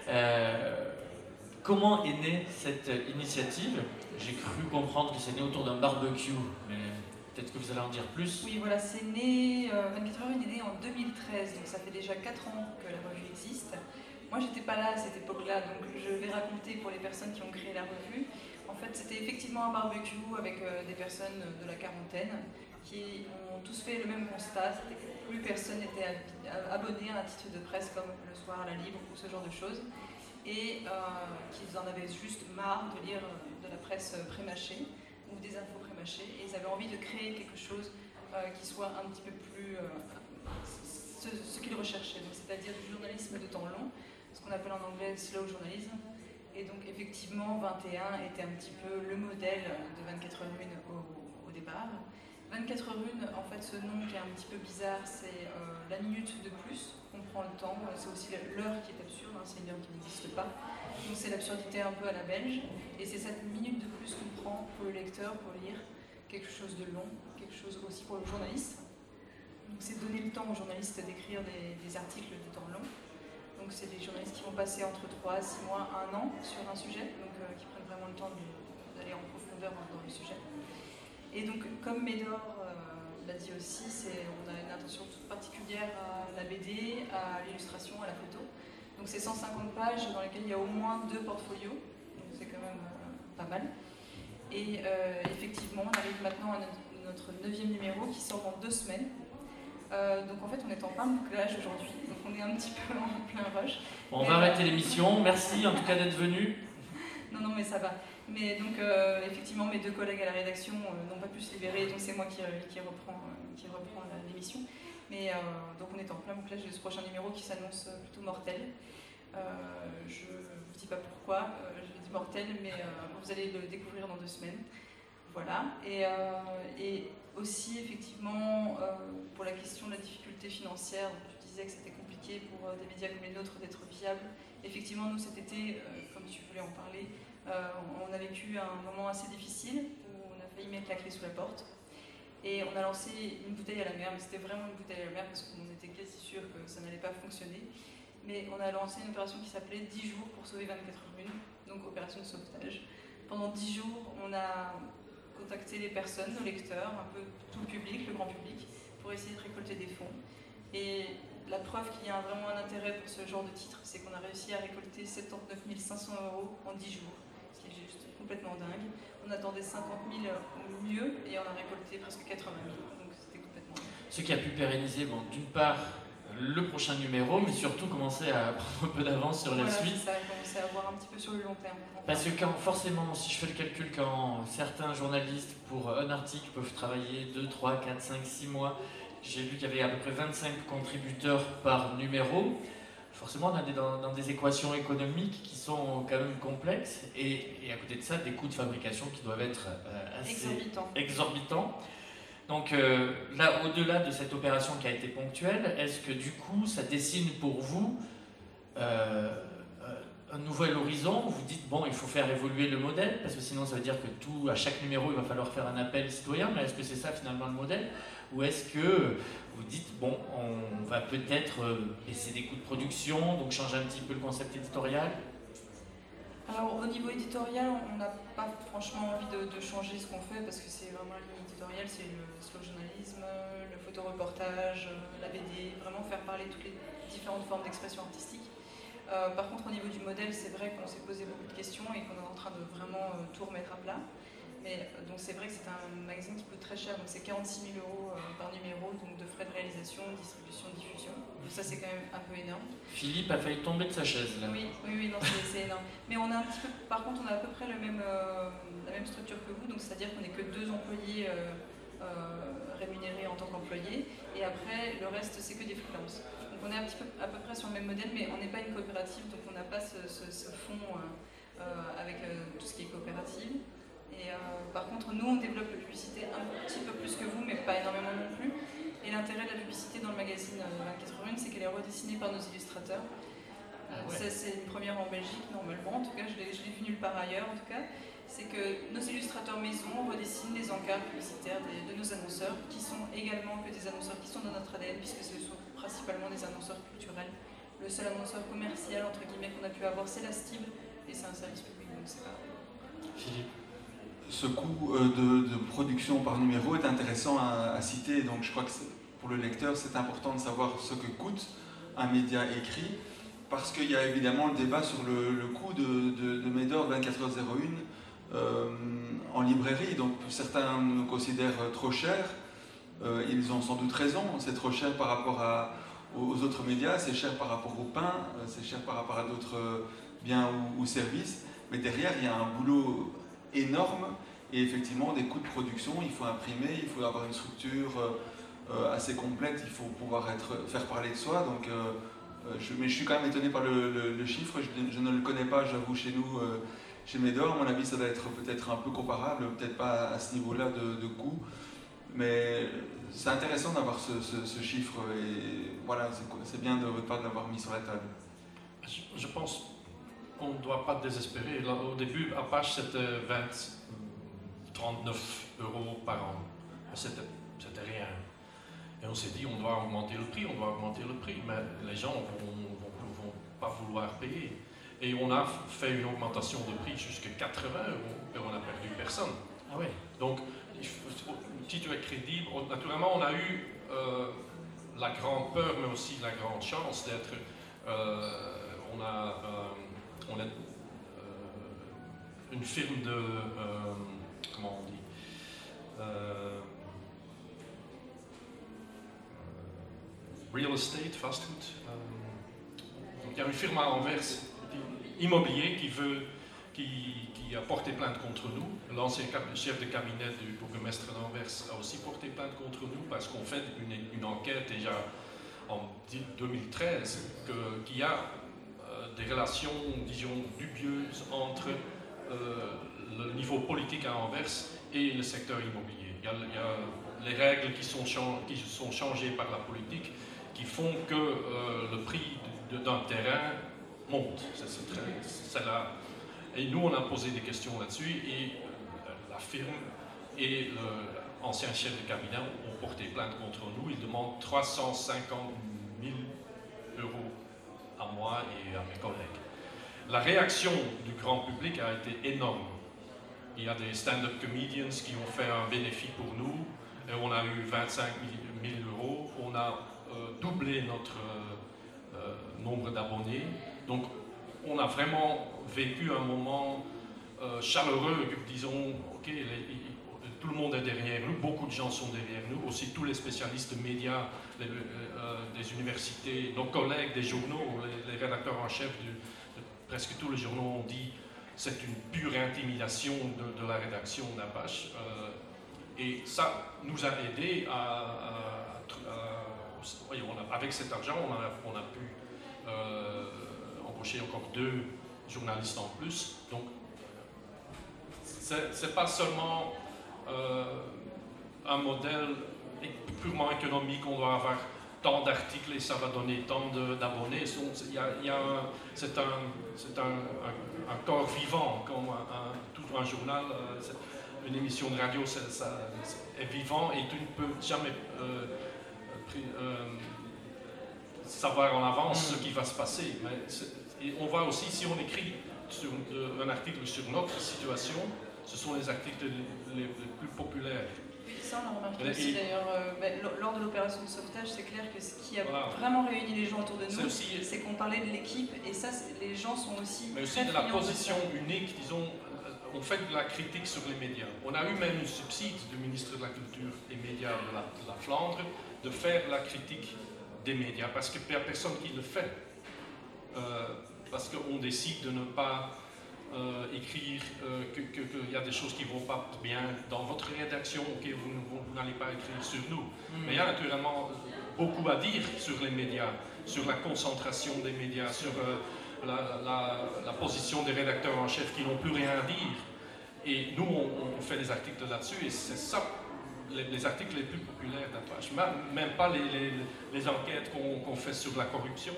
Euh, comment est née cette initiative J'ai cru comprendre que c'est né autour d'un barbecue, mais peut-être que vous allez en dire plus. Oui, voilà, c'est né, 24 heures est né en 2013, donc ça fait déjà 4 ans que la revue existe. Moi, j'étais pas là à cette époque-là, donc je vais raconter pour les personnes qui ont créé la revue. En fait, c'était effectivement un barbecue avec des personnes de la quarantaine qui ont tous fait le même constat, c'était que plus personne n'était abonné à un titre de presse comme Le Soir à la Libre ou ce genre de choses, et euh, qu'ils en avaient juste marre de lire de la presse prémâchée ou des infos prémâchées, et ils avaient envie de créer quelque chose euh, qui soit un petit peu plus euh, ce, qu'ils recherchaient, c'est-à-dire du journalisme de temps long, ce qu'on appelle en anglais slow journalism. Et donc effectivement, 21 était un petit peu le modèle de 24 heures une au départ. 24 heures une, en fait, ce nom qui est un petit peu bizarre, c'est euh, la minute de plus qu'on prend le temps. C'est aussi l'heure qui est absurde, hein, c'est une heure qui n'existe pas. Donc c'est l'absurdité un peu à la belge. Et c'est cette minute de plus qu'on prend pour le lecteur, pour lire quelque chose de long, quelque chose aussi pour le journaliste. Donc c'est donner le temps aux journalistes d'écrire des, articles de temps long. Donc c'est des journalistes qui vont passer entre 3, 6 mois, 1 an sur un sujet, donc euh, qui prennent vraiment le temps d'aller en profondeur dans le sujet. Et donc, comme Médor euh, l'a dit aussi, on a une attention toute particulière à la BD, à l'illustration, à la photo. Donc, c'est 150 pages dans lesquelles il y a au moins deux portfolios. Donc, c'est quand même euh, pas mal. Et euh, effectivement, on arrive maintenant à notre neuvième numéro qui sort dans deux semaines. donc en fait, on est en plein bouclage aujourd'hui, donc on est un petit peu en plein rush. on va arrêter l'émission. Merci en tout cas d'être venu. non, non, mais ça va. Mais donc, euh, effectivement, mes deux collègues à la rédaction euh, n'ont pas pu se libérer, donc c'est moi qui, euh, qui reprend, qui reprend l'émission. Mais donc, on est en plein bouclage de ce prochain numéro qui s'annonce plutôt mortel. je ne vous dis pas pourquoi, je dis mortel, mais vous allez le découvrir dans deux semaines. Voilà. Et, et aussi, effectivement, pour la question de la difficulté financière, je disais que c'était compliqué pour des médias comme les nôtres d'être viables. Effectivement, nous, cet été, comme tu voulais en parler, on a vécu un moment assez difficile où on a failli mettre la clé sous la porte. Et on a lancé une bouteille à la mer, mais c'était vraiment une bouteille à la mer parce qu'on était quasi sûr que ça n'allait pas fonctionner. Mais on a lancé une opération qui s'appelait 10 jours pour sauver 24 heures une, donc opération de sauvetage. Pendant 10 jours, on a contacté les personnes, nos lecteurs, un peu tout le public, le grand public, pour essayer de récolter des fonds. Et la preuve qu'il y a vraiment un intérêt pour ce genre de titre, c'est qu'on a réussi à récolter 79 500 euros en 10 jours complètement dingue. On attendait 50 000 au mieux et on a récolté presque 80 000. Donc c'était complètement dingue. Ce qui a pu pérenniser, bon, d'une part, le prochain numéro, mais surtout commencer à prendre un peu d'avance sur la suite. Ça a commencé à voir un petit peu sur le long terme. Parce que quand, forcément, si je fais le calcul, quand certains journalistes, pour un article, peuvent travailler 2, 3, 4, 5, 6 mois, j'ai vu qu'il y avait à peu près 25 contributeurs par numéro forcément, on est dans, des équations économiques qui sont quand même complexes et, à côté de ça, des coûts de fabrication qui doivent être euh, assez exorbitants. Donc euh, là, au-delà de cette opération qui a été ponctuelle, est-ce que du coup, ça dessine pour vous euh, un nouvel horizon Vous dites, bon, il faut faire évoluer le modèle, parce que sinon ça veut dire que tout, à chaque numéro, il va falloir faire un appel citoyen, mais est-ce que c'est ça finalement le modèle? Ou est-ce que vous dites, bon, on va peut-être euh, baisser des coûts de production, donc changer un petit peu le concept éditorial? Alors au niveau éditorial, on n'a pas franchement envie de, changer ce qu'on fait parce que c'est vraiment la ligne éditoriale, c'est le slow journalisme, le photoreportage, la BD, vraiment faire parler toutes les différentes formes d'expression artistique. Euh, par contre, au niveau du modèle, c'est vrai qu'on s'est posé beaucoup de questions et qu'on est en train de vraiment euh, tout remettre à plat. Mais, euh, donc c'est vrai que c'est un magazine qui coûte très cher, donc c'est 46 000 euros par numéro, donc de frais de réalisation, distribution, diffusion. Donc ça c'est quand même un peu énorme. Philippe a failli tomber de sa chaise là. Oui, oui, oui non, c'est énorme. Mais on a un petit peu, par contre, on a à peu près le même, la même structure que vous, donc c'est-à-dire qu'on n'est que deux employés rémunérés en tant qu'employés, et après le reste c'est que des freelances on est un petit peu à peu près sur le même modèle, mais on n'est pas une coopérative, donc on n'a pas ce, ce, fond euh, euh, avec euh, tout ce qui est coopérative. Et par contre, nous, on développe la publicité un petit peu plus que vous, mais pas énormément non plus. Et l'intérêt de la publicité dans le magazine 24 heures c'est qu'elle est redessinée par nos illustrateurs. Ah c'est une première en Belgique, normalement. En tout cas, je l'ai vu nulle part ailleurs, en tout cas. C'est que nos illustrateurs maison redessinent les encarts publicitaires de nos annonceurs, qui sont également que des annonceurs qui sont dans notre ADN, puisque ce sont principalement des annonceurs culturels. Le seul annonceur commercial, entre guillemets, qu'on a pu avoir, c'est la STIB, et c'est un service public, donc c'est pas... Philippe ce coût euh, de, production par numéro est intéressant à, citer, donc je crois que pour le lecteur c'est important de savoir ce que coûte un média écrit, parce qu'il y a évidemment le débat sur le, coût de, de, de Médor 2401 euh, en librairie, donc certains nous considèrent trop cher, euh, ils ont sans doute raison, c'est trop cher par rapport aux autres médias, c'est cher par rapport au pain, c'est cher par rapport à d'autres biens ou, services, mais derrière il y a un boulot énorme et effectivement des coûts de production, il faut imprimer, il faut avoir une structure assez complète, il faut pouvoir être, faire parler de soi, donc, je, mais je suis quand même étonné par le, chiffre, je, ne le connais pas, j'avoue, chez nous, chez Médor, à mon avis ça doit être peut-être un peu comparable, peut-être pas à ce niveau-là de, de coût. Mais c'est intéressant d'avoir ce, chiffre et voilà, c'est bien de votre part de l'avoir mis sur la table. Je, pense qu'on ne doit pas désespérer. au début, Apache, c'était 20, 39 euros par an. C'était rien. Et on s'est dit, on doit augmenter le prix, on doit augmenter le prix, mais les gens ne vont, vont, pas vouloir payer. Et on a fait une augmentation de prix jusqu'à 80 euros et on n'a perdu personne. Ah oui. Donc, si tu es crédible, naturellement, on a eu euh, la grande peur, mais aussi la grande chance d'être. Euh, on a, euh, on a une firme de. comment on dit Real estate, fast food. donc il y a une firme à Anvers, immobilier, qui veut. Qui, a porté plainte contre nous. L'ancien chef de cabinet du bourgmestre d'Anvers a aussi porté plainte contre nous parce qu'on fait une, enquête déjà en 2013 qu'il y a euh, des relations, disons, dubieuses entre euh, le niveau politique à Anvers et le secteur immobilier. Il y a, les règles qui sont, qui sont changées par la politique qui font que euh, le prix d'un terrain monte. C'est la, et nous, on a posé des questions là-dessus et euh, la firme et l'ancien chef de cabinet ont porté plainte contre nous. Ils demandent 350 000 euros à moi et à mes collègues. La réaction du grand public a été énorme. Il y a des stand-up comedians qui ont fait un bénéfice pour nous. Et on a eu 25 000 euros. On a euh, doublé notre euh, nombre d'abonnés. Donc, on a vraiment vécu un moment euh, chaleureux, disons, ok, tout le monde est derrière nous, beaucoup de gens sont derrière nous, aussi tous les spécialistes médias, euh, euh, des universités, nos collègues des journaux, les, rédacteurs en chef de, presque tous les journaux ont dit c'est une pure intimidation de, la rédaction d'Apache. et ça nous a aidé à, avec cet argent, on a, pu embaucher encore deux journalistes en plus. Donc, c'est pas seulement euh, un modèle purement économique, on doit avoir tant d'articles et ça va donner tant d'abonnés. C'est un, un, un, corps vivant, comme un, tout un journal, euh, une émission de radio ça, est vivant et tu ne peux jamais euh, savoir en avance ce qui va se passer. Mais on voit aussi, si on écrit sur un article sur notre situation, ce sont les articles les, plus populaires. Oui, ça on l'a remarqué aussi d'ailleurs. Euh, ben, lors de l'opération de sauvetage, c'est clair que ce qui a vraiment réuni les gens autour de nous, c'est qu'on parlait de l'équipe et ça, les gens sont aussi. Mais aussi de la position unique, disons, euh, on fait de la critique sur les médias. On a eu même une subside du ministre de la Culture et Médias de la, Flandre de faire la critique des médias parce qu'il n'y a personne qui le fait. Euh, parce qu'on décide de ne pas euh, écrire euh, qu'il y a des choses qui ne vont pas bien dans votre rédaction, ok, vous, vous, n'allez pas écrire sur nous. Hmm. Mais il y a naturellement beaucoup à dire sur les médias, sur la concentration des médias, sur euh, la, position des rédacteurs en chef qui n'ont plus rien à dire. Et nous, on, fait des articles là-dessus, et c'est ça les, articles les plus populaires d'Apache. Même pas les, les, enquêtes qu'on fait sur la corruption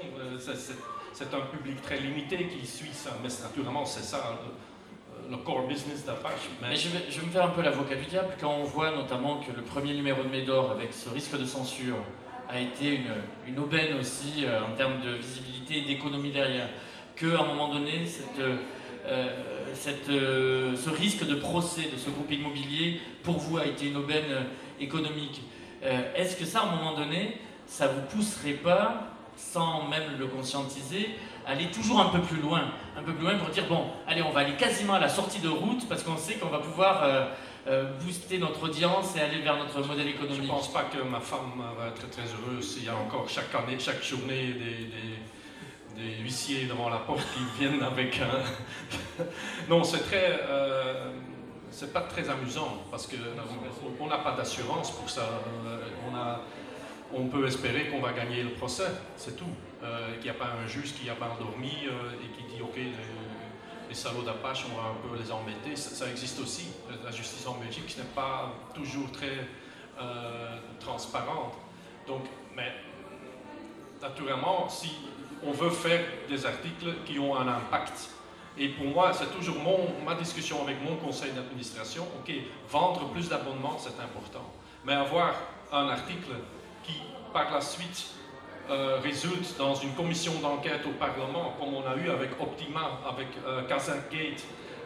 c'est un public très limité qui suit ça. Mais naturellement, c'est ça le, core business d'Apache. Mais, je, me faire un peu l'avocat du diable quand on voit notamment que le premier numéro de Médor, avec ce risque de censure, a été une, aubaine aussi euh, en termes de visibilité et d'économie derrière. Qu'à un moment donné, euh, euh, ce risque de procès de ce groupe immobilier, pour vous, a été une aubaine économique. Est-ce que ça, à un moment donné, ça vous pousserait pas sans même le conscientiser, aller toujours un peu plus loin, un peu plus loin pour dire bon, allez, on va aller quasiment à la sortie de route parce qu'on sait qu'on va pouvoir euh, euh, booster notre audience et aller vers notre modèle économique. Je ne pense pas que ma femme va être très heureuse s'il y a encore chaque année, chaque journée des, des, huissiers devant la porte qui viennent avec un. non, c'est très. Euh, c'est pas très amusant parce qu'on n'a pas d'assurance pour ça. On a, on peut espérer qu'on va gagner le procès, c'est tout. Euh, qu'il n'y a pas un juge qui a pas endormi euh, et qui dit ok, les, salauds d'Apache, on va un peu les embêter. Ça, existe aussi. La justice en Belgique n'est pas toujours très euh, transparente. Donc, mais naturellement, si on veut faire des articles qui ont un impact, et pour moi, c'est toujours mon, ma discussion avec mon conseil d'administration, ok, vendre plus d'abonnements, c'est important. Mais avoir un article par la suite, euh, résulte dans une commission d'enquête au Parlement, comme on a eu avec Optima, avec euh, Kazakh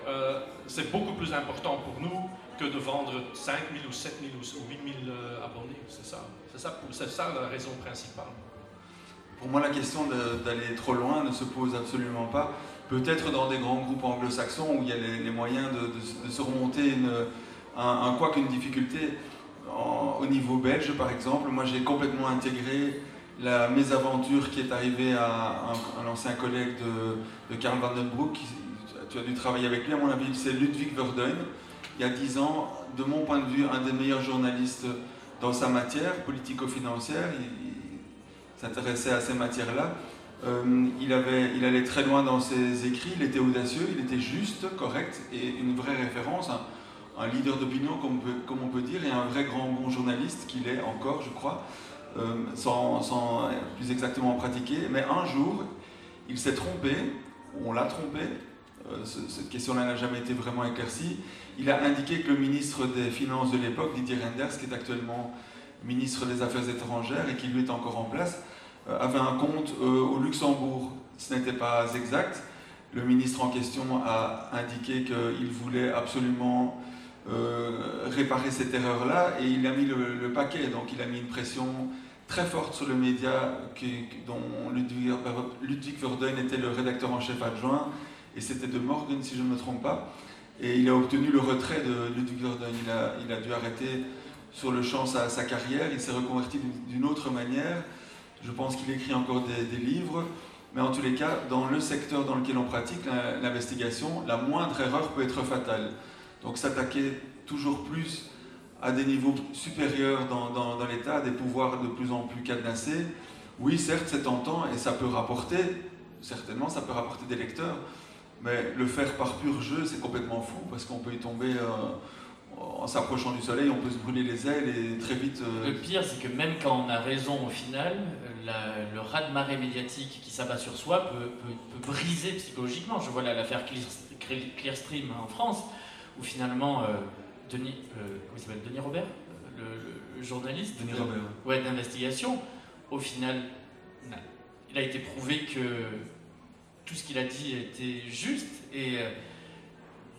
euh, c'est beaucoup plus important pour nous que de vendre 5 000 ou 7 000 ou 8 000 euh, abonnés. C'est ça. C'est ça, la raison principale. Pour moi, la question d'aller trop loin ne se pose absolument pas. Peut-être dans des grands groupes anglo-saxons où il y a les, moyens de, de, remonter une, un, un quoi qu'une difficulté au niveau belge, par exemple, moi j'ai complètement intégré la mésaventure qui est arrivée à un, ancien collègue de, Karl Vandenbroek. Tu as dû travailler avec lui, à mon avis, c'est Ludwig Verdeun. Il y a dix ans, de mon point de vue, un des meilleurs journalistes dans sa matière, politico-financière. Il, s'intéressait à ces matières-là. Euh, il, allait très loin dans ses écrits, il était audacieux, il était juste, correct et une vraie référence un leader d'opinion, comme, on peut dire, et un vrai grand bon journaliste qu'il est encore, je crois, euh, sans, sans, plus exactement pratiquer. Mais un jour, il s'est trompé, on l'a trompé, euh, cette question-là n'a jamais été vraiment éclaircie. Il a indiqué que le ministre des Finances de l'époque, Didier Renders, qui est actuellement ministre des Affaires étrangères et qui lui est encore en place, euh, avait un compte au Luxembourg. Ce n'était pas exact. Le ministre en question a indiqué qu'il voulait absolument euh, réparer cette erreur-là et il a mis le, paquet, donc il a mis une pression très forte sur le média dont Ludwig, Ludwig était le rédacteur en chef adjoint et c'était de Morgan si je ne me trompe pas. Et il a obtenu le retrait de Ludwig Verdeun. Il a, dû arrêter sur le champ sa, carrière, il s'est reconverti d'une autre manière. Je pense qu'il écrit encore des, livres, mais en tous les cas, dans le secteur dans lequel on pratique l'investigation, la moindre erreur peut être fatale. Donc s'attaquer toujours plus à des niveaux supérieurs dans, l'État, des pouvoirs de plus en plus cadenassés, oui, certes, c'est tentant et ça peut rapporter, certainement, ça peut rapporter des lecteurs, mais le faire par pur jeu, c'est complètement fou parce qu'on peut y tomber euh, en s'approchant du soleil, on peut se brûler les ailes et très vite. Euh, le pire, c'est que même quand on a raison au final, le raz-de-marée médiatique qui s'abat sur soi peut, peut, briser psychologiquement. Je vois l'affaire Clearstream en France où finalement euh, Denis, euh, comment s'appelle Denis Robert, le, journaliste Denis Robert. Ouais, d'investigation, au final, il a été prouvé que tout ce qu'il a dit était juste et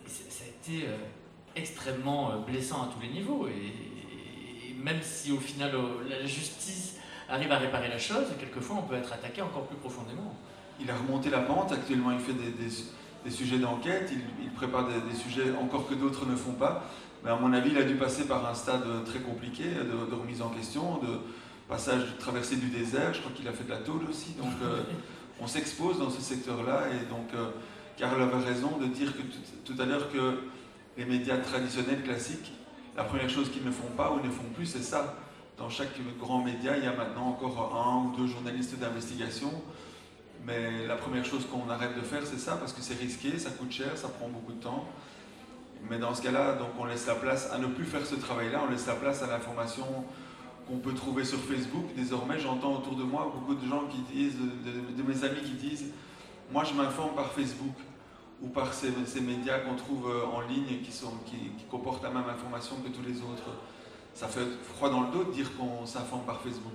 ça a été extrêmement blessant à tous les niveaux. Et, même si au final la justice arrive à réparer la chose, quelquefois on peut être attaqué encore plus profondément. Il a remonté la pente, actuellement il fait des, des, sujets d'enquête, il, prépare des, des, sujets encore que d'autres ne font pas. Mais à mon avis, il a dû passer par un stade très compliqué de, remise en question, de passage, de traversée du désert. Je crois qu'il a fait de la tôle aussi. Donc euh, on s'expose dans ce secteur-là. Et donc, euh, Karl avait raison de dire que tout, à l'heure que les médias traditionnels, classiques, la première chose qu'ils ne font pas ou ne font plus, c'est ça. Dans chaque grand média, il y a maintenant encore un ou deux journalistes d'investigation. Mais la première chose qu'on arrête de faire, c'est ça, parce que c'est risqué, ça coûte cher, ça prend beaucoup de temps. Mais dans ce cas-là, donc on laisse la place à ne plus faire ce travail-là, on laisse la place à l'information qu'on peut trouver sur Facebook. Désormais, j'entends autour de moi beaucoup de gens qui disent, de, mes amis qui disent, moi je m'informe par Facebook ou par ces, médias qu'on trouve euh, en ligne qui, comportent la même information que tous les autres. Ça fait froid dans le dos de dire qu'on s'informe par Facebook.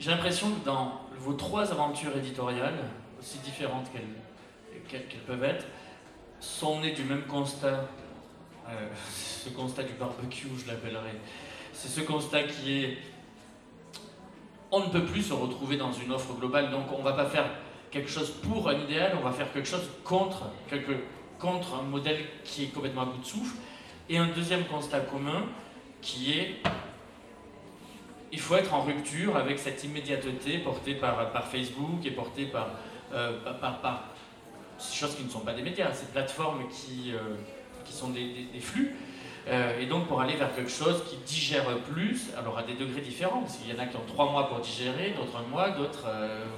J'ai l'impression que dans vos trois aventures éditoriales, aussi différentes qu'elles peuvent être, sont nés du même constat, euh, ce constat du barbecue, je l'appellerai. C'est ce constat qui est on ne peut plus se retrouver dans une offre globale, donc on ne va pas faire quelque chose pour un idéal, on va faire quelque chose contre, quelque, contre un modèle qui est complètement à bout de souffle. Et un deuxième constat commun qui est il faut être en rupture avec cette immédiateté portée par, Facebook et portée par, euh, par, ces choses qui ne sont pas des médias, ces plateformes qui, euh, qui sont des, flux. Euh, et donc pour aller vers quelque chose qui digère plus, alors à des degrés différents, parce qu'il y en a qui ont trois mois pour digérer, d'autres un mois, d'autres,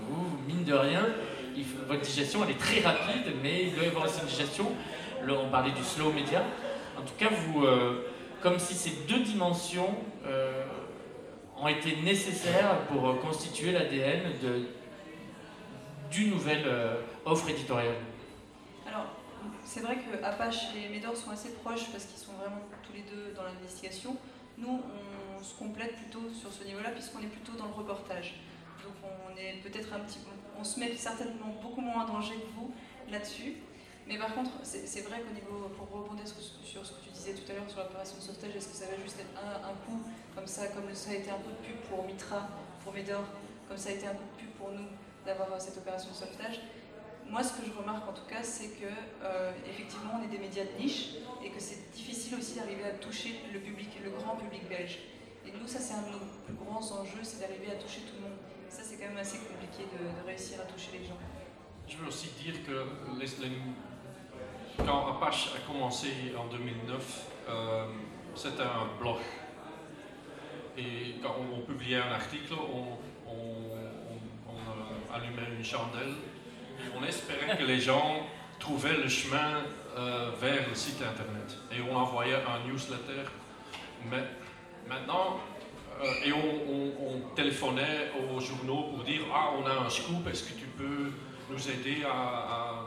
vous, mine de rien, votre digestion elle est très rapide, mais il doit y avoir aussi une digestion. Là, on parlait du slow média. En tout cas, vous, comme si ces deux dimensions ont été nécessaires pour constituer l'ADN d'une nouvelle euh, offre éditoriale Alors, c'est vrai que Apache et Médor sont assez proches parce qu'ils sont vraiment tous les deux dans l'investigation. Nous, on se complète plutôt sur ce niveau-là puisqu'on est plutôt dans le reportage. Donc on est peut-être un petit on se met certainement beaucoup moins en danger que vous là-dessus. Mais par contre, c'est vrai qu'au niveau, pour rebondir sur, ce que tu disais tout à l'heure sur l'opération de sauvetage, est-ce que ça va juste être un, coup comme ça, comme ça a été un peu de pub pour Mitra, pour Médor, comme ça a été un peu de pub pour nous d'avoir cette opération de sauvetage? Moi, ce que je remarque en tout cas, c'est que euh, effectivement, on est des médias de niche et que c'est difficile aussi d'arriver à toucher le public, le grand public belge. Et nous, ça, c'est un de nos plus grands enjeux, c'est d'arriver à toucher tout le monde. Ça, c'est quand même assez compliqué de, réussir à toucher les gens. Je veux aussi dire que les, quand Apache a commencé en 2009, euh, c'était un blog. Et quand on, publiait un article, on, allumait une chandelle on espérait que les gens trouvaient le chemin euh, vers le site internet. Et on envoyait un newsletter. Mais maintenant, euh, et on, téléphonait aux journaux pour dire Ah, on a un scoop, est-ce que tu peux nous aider à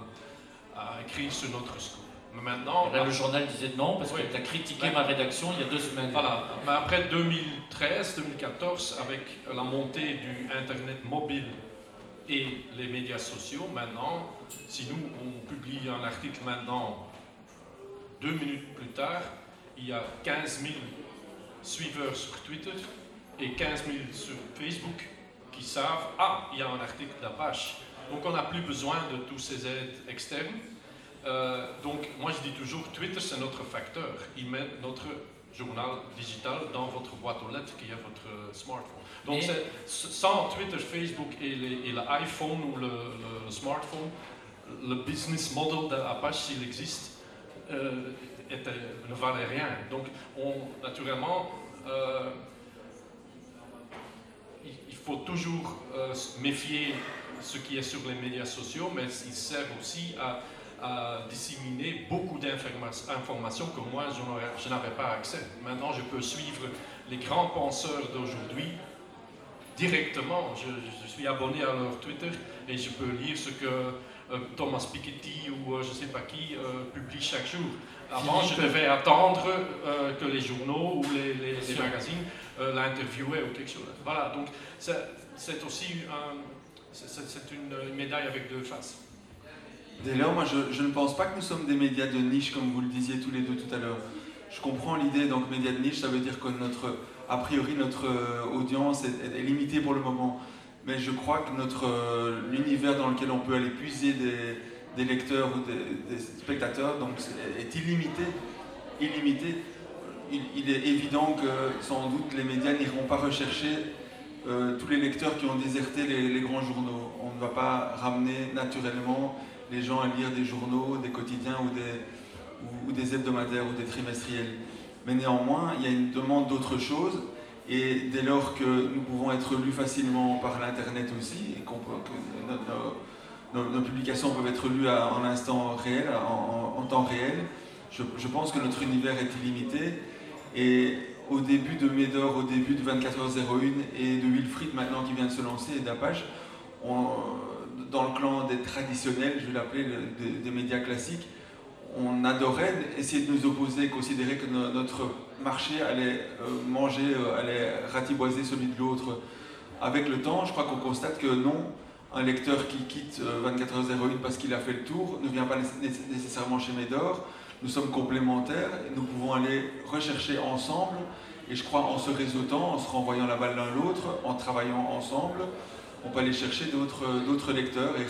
écrire sur notre scoop. Mais maintenant. le journal disait non parce que tu as critiqué ma rédaction il y a deux semaines. Voilà. Mais après 2013-2014, avec la montée du Internet mobile et les médias sociaux, maintenant, si nous on publie un article maintenant, deux minutes plus tard, il y a 15 000 suiveurs sur Twitter et 15 000 sur Facebook qui savent Ah, il y a un article d'Apache donc on n'a plus besoin de tous ces aides externes. Euh, donc moi je dis toujours, Twitter c'est notre facteur. Il met notre journal digital dans votre boîte aux lettres qui est votre smartphone. Donc sans Twitter, Facebook et, l'iPhone ou le, smartphone, le business model d'Apache, s'il existe, euh, ne valait rien. Donc on, naturellement, euh, il, faut toujours se méfier ce qui est sur les médias sociaux, mais ils servent aussi à, disséminer beaucoup d'informations que moi, je n'avais pas accès. Maintenant, je peux suivre les grands penseurs d'aujourd'hui directement. Je, suis abonné à leur Twitter et je peux lire ce que euh, Thomas Piketty ou euh, je ne sais pas qui euh, publie chaque jour. Avant, je devais attendre que les journaux ou les, les magazines l'interviewaient ou quelque chose. Voilà, donc c'est aussi un c'est une, médaille avec deux faces. Dès lors, moi je, ne pense pas que nous sommes des médias de niche comme vous le disiez tous les deux tout à l'heure. Je comprends l'idée, donc médias de niche, ça veut dire que notre, a priori notre audience est, limitée pour le moment. Mais je crois que notre l'univers dans lequel on peut aller puiser des, lecteurs ou des, spectateurs, donc est illimité. illimité. Il, est évident que sans doute les médias n'iront pas rechercher euh, tous les lecteurs qui ont déserté les, grands journaux. On ne va pas ramener naturellement les gens à lire des journaux, des quotidiens ou des, ou, des hebdomadaires ou des trimestriels. Mais néanmoins, il y a une demande d'autre chose. Et dès lors que nous pouvons être lus facilement par l'Internet aussi, et que nos, publications peuvent être lues en instant réel, en, temps réel. Je, pense que notre univers est illimité. Et au début de Médor, au début de 24h01 et de Wilfried maintenant qui vient de se lancer et d'Apache, dans le clan des traditionnels, je vais l'appeler, des, médias classiques, on adorait essayer de nous opposer, considérer que notre marché allait euh, manger, euh, allait ratiboiser celui de l'autre. Avec le temps, je crois qu'on constate que non, un lecteur qui quitte 24 h 01 parce qu'il a fait le tour ne vient pas nécessairement chez Médor. Nous sommes complémentaires nous pouvons aller rechercher ensemble. Et je crois en se réseautant, en se renvoyant la balle l'un l'autre, en travaillant ensemble, on peut aller chercher d'autres lecteurs et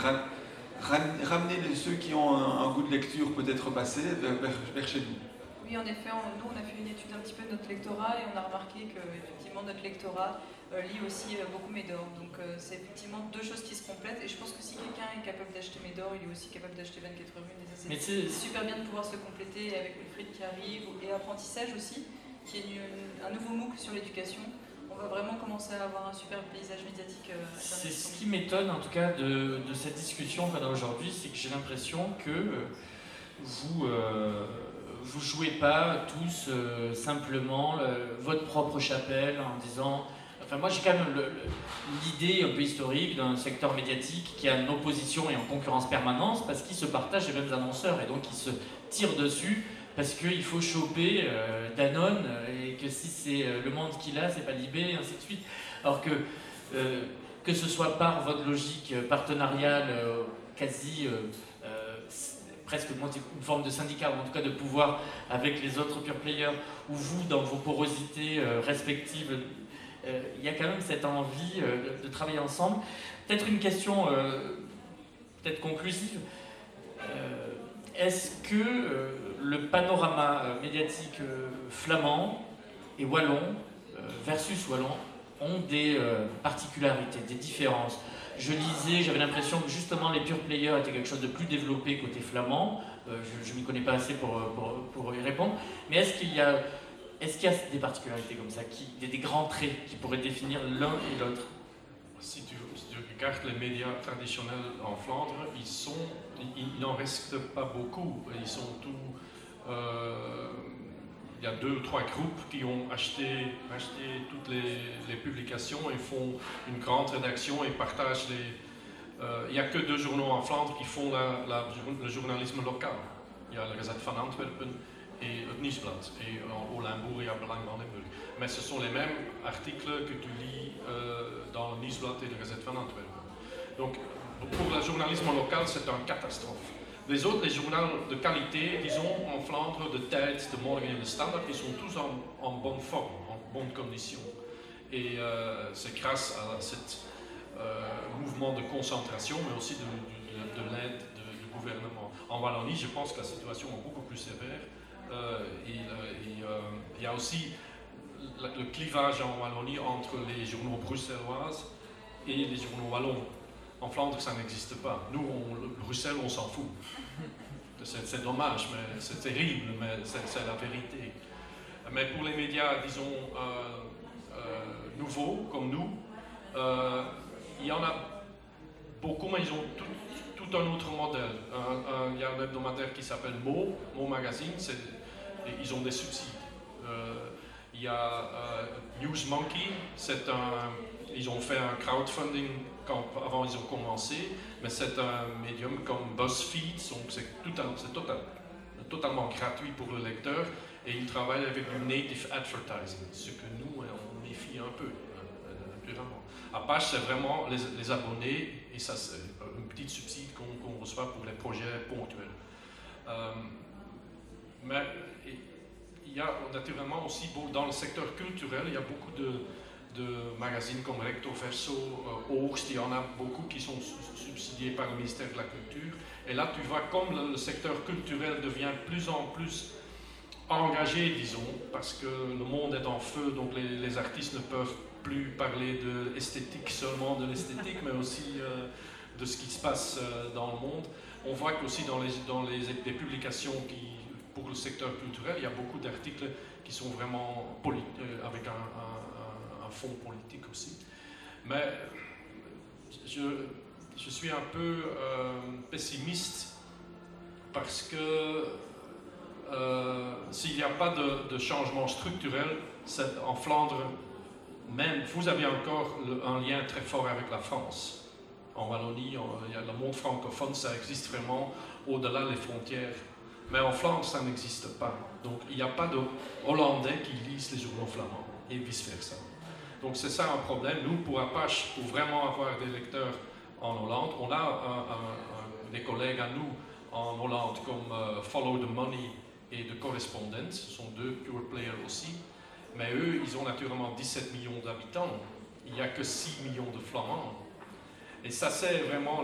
ramener ceux qui ont un, goût de lecture peut-être passé vers, chez nous. Oui, en effet, nous on a fait une étude un petit peu de notre lectorat et on a remarqué que effectivement notre lectorat euh, lit aussi euh, beaucoup Médor. Donc euh, c'est effectivement deux choses qui se complètent. Et je pense que si quelqu'un est capable d'acheter Médor, il est aussi capable d'acheter 24 heures Et c'est super bien de pouvoir se compléter avec Wilfried qui arrive et apprentissage aussi, qui est un nouveau MOOC sur l'éducation. On va vraiment commencer à avoir un super paysage médiatique. c'est ce qui m'étonne en tout cas de, cette discussion qu'on a aujourd'hui, c'est que j'ai l'impression que vous vous jouez pas tous simplement votre propre chapelle en disant Enfin, moi, j'ai quand même l'idée un peu historique d'un secteur médiatique qui est en opposition et en concurrence permanente parce qu'ils se partagent les mêmes annonceurs et donc ils se tirent dessus parce qu'il faut choper euh, Danone et que si c'est euh, Le Monde qui l'a, c'est pas Libé, et ainsi de suite. Alors que, euh, que ce soit par votre logique partenariale quasi presque une forme de syndicat, ou en tout cas de pouvoir avec les autres pure players, ou vous, dans vos porosités respectives, euh, il y a quand même cette envie euh, de, travailler ensemble. Peut-être une question euh, peut-être conclusive. Est-ce que le panorama médiatique flamand et wallon versus wallon ont des particularités, des différences. Je lisais, j'avais l'impression que justement les pure players étaient quelque chose de plus développé côté flamand. je ne m'y connais pas assez pour, pour, pour y répondre. Mais est-ce qu'il y a est-ce y a des particularités comme ça, qui, des, grands traits qui pourraient définir l'un et l'autre? Si tu, regardes les médias traditionnels en Flandre, ils sont, il n'en reste pas beaucoup. Ils sont tous. Euh, il y a deux ou trois groupes qui ont acheté, toutes les, publications et font une grande rédaction et partagent les. Euh, il n'y a que deux journaux en Flandre qui font le journalisme local. Il y a le Gazette van Antwerpen et het Nieuwsblad et au Limbourg et à Belang van Limburg. Mais ce sont les mêmes articles que tu lis euh, dans le Nieuwsblad et le Gazette van Antwerpen. Donc pour le journalisme local, c'est une catastrophe. Les autres, les journaux de qualité, disons en Flandre, de Tijd, de Morgen et de Standard, ils sont tous en, bonne forme, en bonne condition. Et euh, c'est grâce à ce euh, mouvement de concentration, mais aussi de, de l'aide du gouvernement. En Wallonie, je pense que la situation est beaucoup plus sévère. Euh, il y a aussi le, clivage en Wallonie entre les journaux bruxelloises et les journaux wallons. En Flandre, ça n'existe pas. Nous, on, Bruxelles, on s'en fout. C'est dommage, mais c'est terrible, mais c'est la vérité. Mais pour les médias, disons, nouveaux, comme nous, il y en a beaucoup, mais ils ont tout, tout un autre modèle. il y a un hebdomadaire qui s'appelle Mo, Mo Magazine, ils ont des subsides. Euh, il y a euh, News Monkey, un, ils ont fait un crowdfunding avant ils ont commencé, mais c'est un médium comme BuzzFeed, c'est total, totalement gratuit pour le lecteur et ils travaillent avec du native advertising, ce que nous on méfie un peu, naturellement. Apache, c'est vraiment les, abonnés, et ça, c'est une petite subside qu'on reçoit pour les projets ponctuels. Euh, mais il y a naturellement aussi, dans le secteur culturel, il y a beaucoup de, de magazines comme Recto Verso, euh, il y en a beaucoup qui sont subsidiés par le ministère de la Culture. Et là, tu vois comme le, secteur culturel devient plus en plus engagé, disons, parce que le monde est en feu, donc les, artistes ne peuvent plus parler de l'esthétique seulement de l'esthétique, mais aussi euh, de ce qui se passe euh, dans le monde. On voit qu'aussi dans les, dans les, publications qui, pour le secteur culturel, il y a beaucoup d'articles qui sont vraiment euh, avec un, fond politique aussi. Mais je, je suis un peu pessimiste parce que euh, s'il n'y a pas de, changement structurel, en Flandre, même, vous avez encore un lien très fort avec la France. En Wallonie, le monde francophone, ça existe vraiment au-delà des frontières. Mais en Flandre, ça n'existe pas. Donc, il n'y a pas de Hollandais qui lisent les journaux flamands et vice-versa. Donc, c'est ça un problème. Nous, pour Apache, pour vraiment avoir des lecteurs en Hollande, on a des collègues à nous en Hollande comme euh, Follow the Money et de correspondants, ce sont deux pure players aussi, mais eux, ils ont naturellement 17 millions d'habitants, il n'y a que 6 millions de Flamands. Et ça, c'est vraiment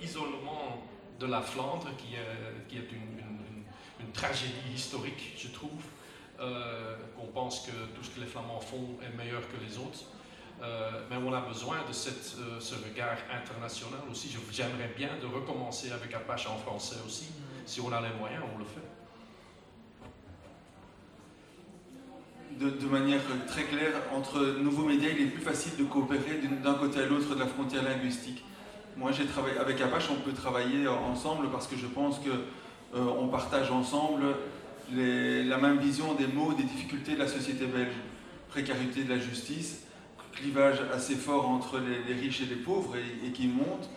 l'isolement de la Flandre qui est, une, tragédie historique, je trouve, euh, qu'on pense que tout ce que les Flamands font est meilleur que les autres. Euh, mais on a besoin de cette, euh, ce regard international aussi. J'aimerais bien de recommencer avec Apache en français aussi. Si on a les moyens, on le fait. de, manière très claire, entre nouveaux médias, il est plus facile de coopérer d'un côté à l'autre de la frontière linguistique. Moi, j'ai travaillé avec Apache, on peut travailler ensemble parce que je pense que euh, on partage ensemble la même vision des mots, des difficultés de la société belge. Précarité de la justice, clivage assez fort entre les, riches et les pauvres et, qui monte,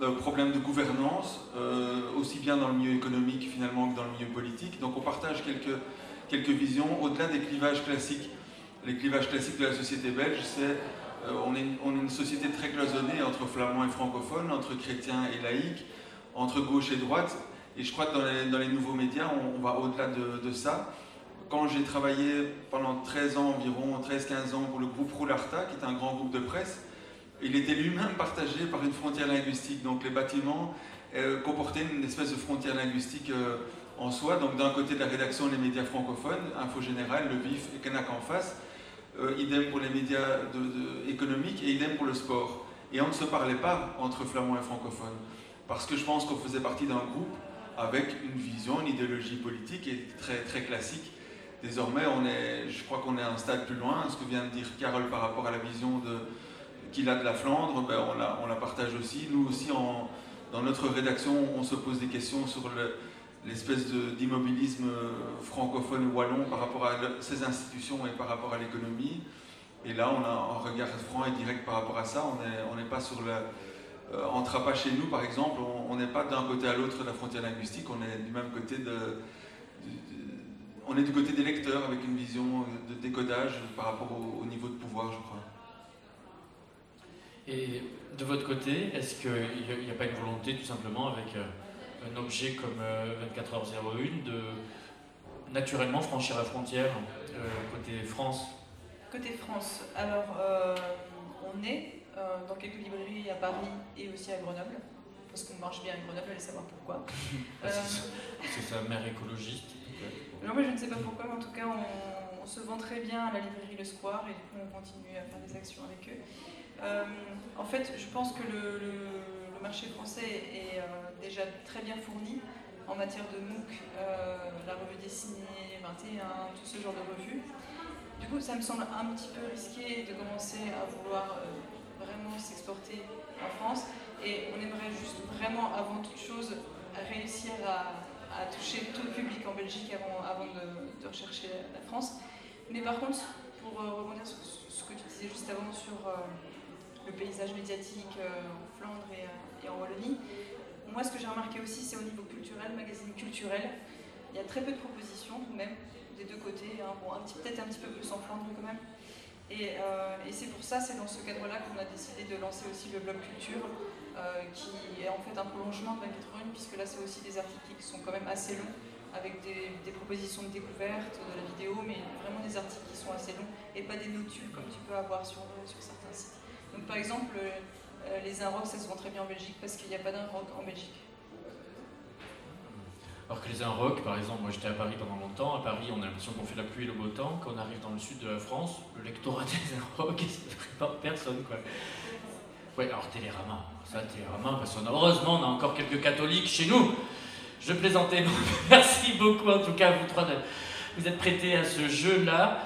euh, problème de gouvernance, euh, aussi bien dans le milieu économique finalement que dans le milieu politique. Donc on partage quelques quelques visions au-delà des clivages classiques. Les clivages classiques de la société belge, c'est euh, on, est, on est une société très cloisonnée entre flamands et francophones, entre chrétiens et laïcs, entre gauche et droite. Et je crois que dans les, nouveaux médias, on, va au-delà de, ça. Quand j'ai travaillé pendant 13 ans environ, 13-15 ans pour le groupe Roularta, qui est un grand groupe de presse, il était lui-même partagé par une frontière linguistique. Donc les bâtiments euh, comportaient une espèce de frontière linguistique euh, en soi. Donc d'un côté la rédaction, les médias francophones, Info Général, Le Vif et Kanak en face. Euh, idem pour les médias économiques et idem pour le sport. Et on ne se parlait pas entre flamands et francophones. Parce que je pense qu'on faisait partie d'un groupe avec une vision, une idéologie politique et très, très classique. Désormais, on est, je crois qu'on est à un stade plus loin. Ce que vient de dire Carole par rapport à la vision qu'il a de la Flandre, ben on, la, partage aussi. Nous aussi, dans notre rédaction, on se pose des questions sur le, l'espèce d'immobilisme francophone wallon par rapport à ces institutions et par rapport à l'économie. Et là, on a un regard franc et direct par rapport à ça. On n'est pas sur la. Euh, entre pas chez nous, par exemple, on n'est pas d'un côté à l'autre de la frontière linguistique, on est du même côté de, on est du côté des lecteurs avec une vision de décodage par rapport au, niveau de pouvoir, je crois. Et de votre côté, est-ce qu'il n'y a, pas une volonté tout simplement avec euh, un objet comme 24h01 euh, de naturellement franchir la frontière euh, côté France? Côté France, alors euh, on est dans quelques librairies à Paris et aussi à Grenoble, parce qu'on marche bien à Grenoble, allez savoir pourquoi. c'est sa mère écologiste Non, mais je ne sais pas pourquoi, mais en tout cas, on, se vend très bien à la librairie Le Square et du coup, on continue à faire des actions avec eux. en fait, je pense que le le marché français est euh, déjà très bien fourni en matière de MOOC, euh, la revue dessinée 21, tout ce genre de revues. Du coup, ça me semble un petit peu risqué de commencer à vouloir euh, s'exporter en France. Et on aimerait juste vraiment, avant toute chose, réussir à, toucher tout le public en Belgique avant, de, rechercher la, France. Mais par contre, pour rebondir sur ce que tu disais juste avant sur le paysage médiatique en Flandre et en Wallonie. Moi, ce que j'ai remarqué aussi, c'est au niveau culturel, magazine culturel. Il y a très peu de propositions, même, des deux côtés. Hein. Peut-être un petit peu plus en Flandre quand même. Et, euh, et c'est pour ça, c'est dans ce cadre-là qu'on a décidé de lancer aussi le blog culture, euh, qui est en fait un prolongement de 24 heures, puisque là c'est aussi des articles qui sont quand même assez longs, avec des, propositions de découverte, de la vidéo, mais vraiment des articles qui sont assez longs et pas des notules comme tu peux avoir sur, sur certains sites. Donc par exemple, euh, les Inrocks, ça se vend très bien en Belgique parce qu'il n'y a pas d'Inrock en Belgique. Alors que les Inrocks, par exemple, moi j'étais à Paris pendant longtemps, à Paris on a l'impression qu'on fait la pluie et le beau temps, quand on arrive dans le sud de la France, le lectorat des Inrocks, c'est pas personne quoi. Ouais, alors Télérama, ça Télérama, parce qu'on heureusement on a encore quelques catholiques chez nous. Je plaisantais, merci beaucoup en tout cas vous trois, vous êtes prêtés à ce jeu-là.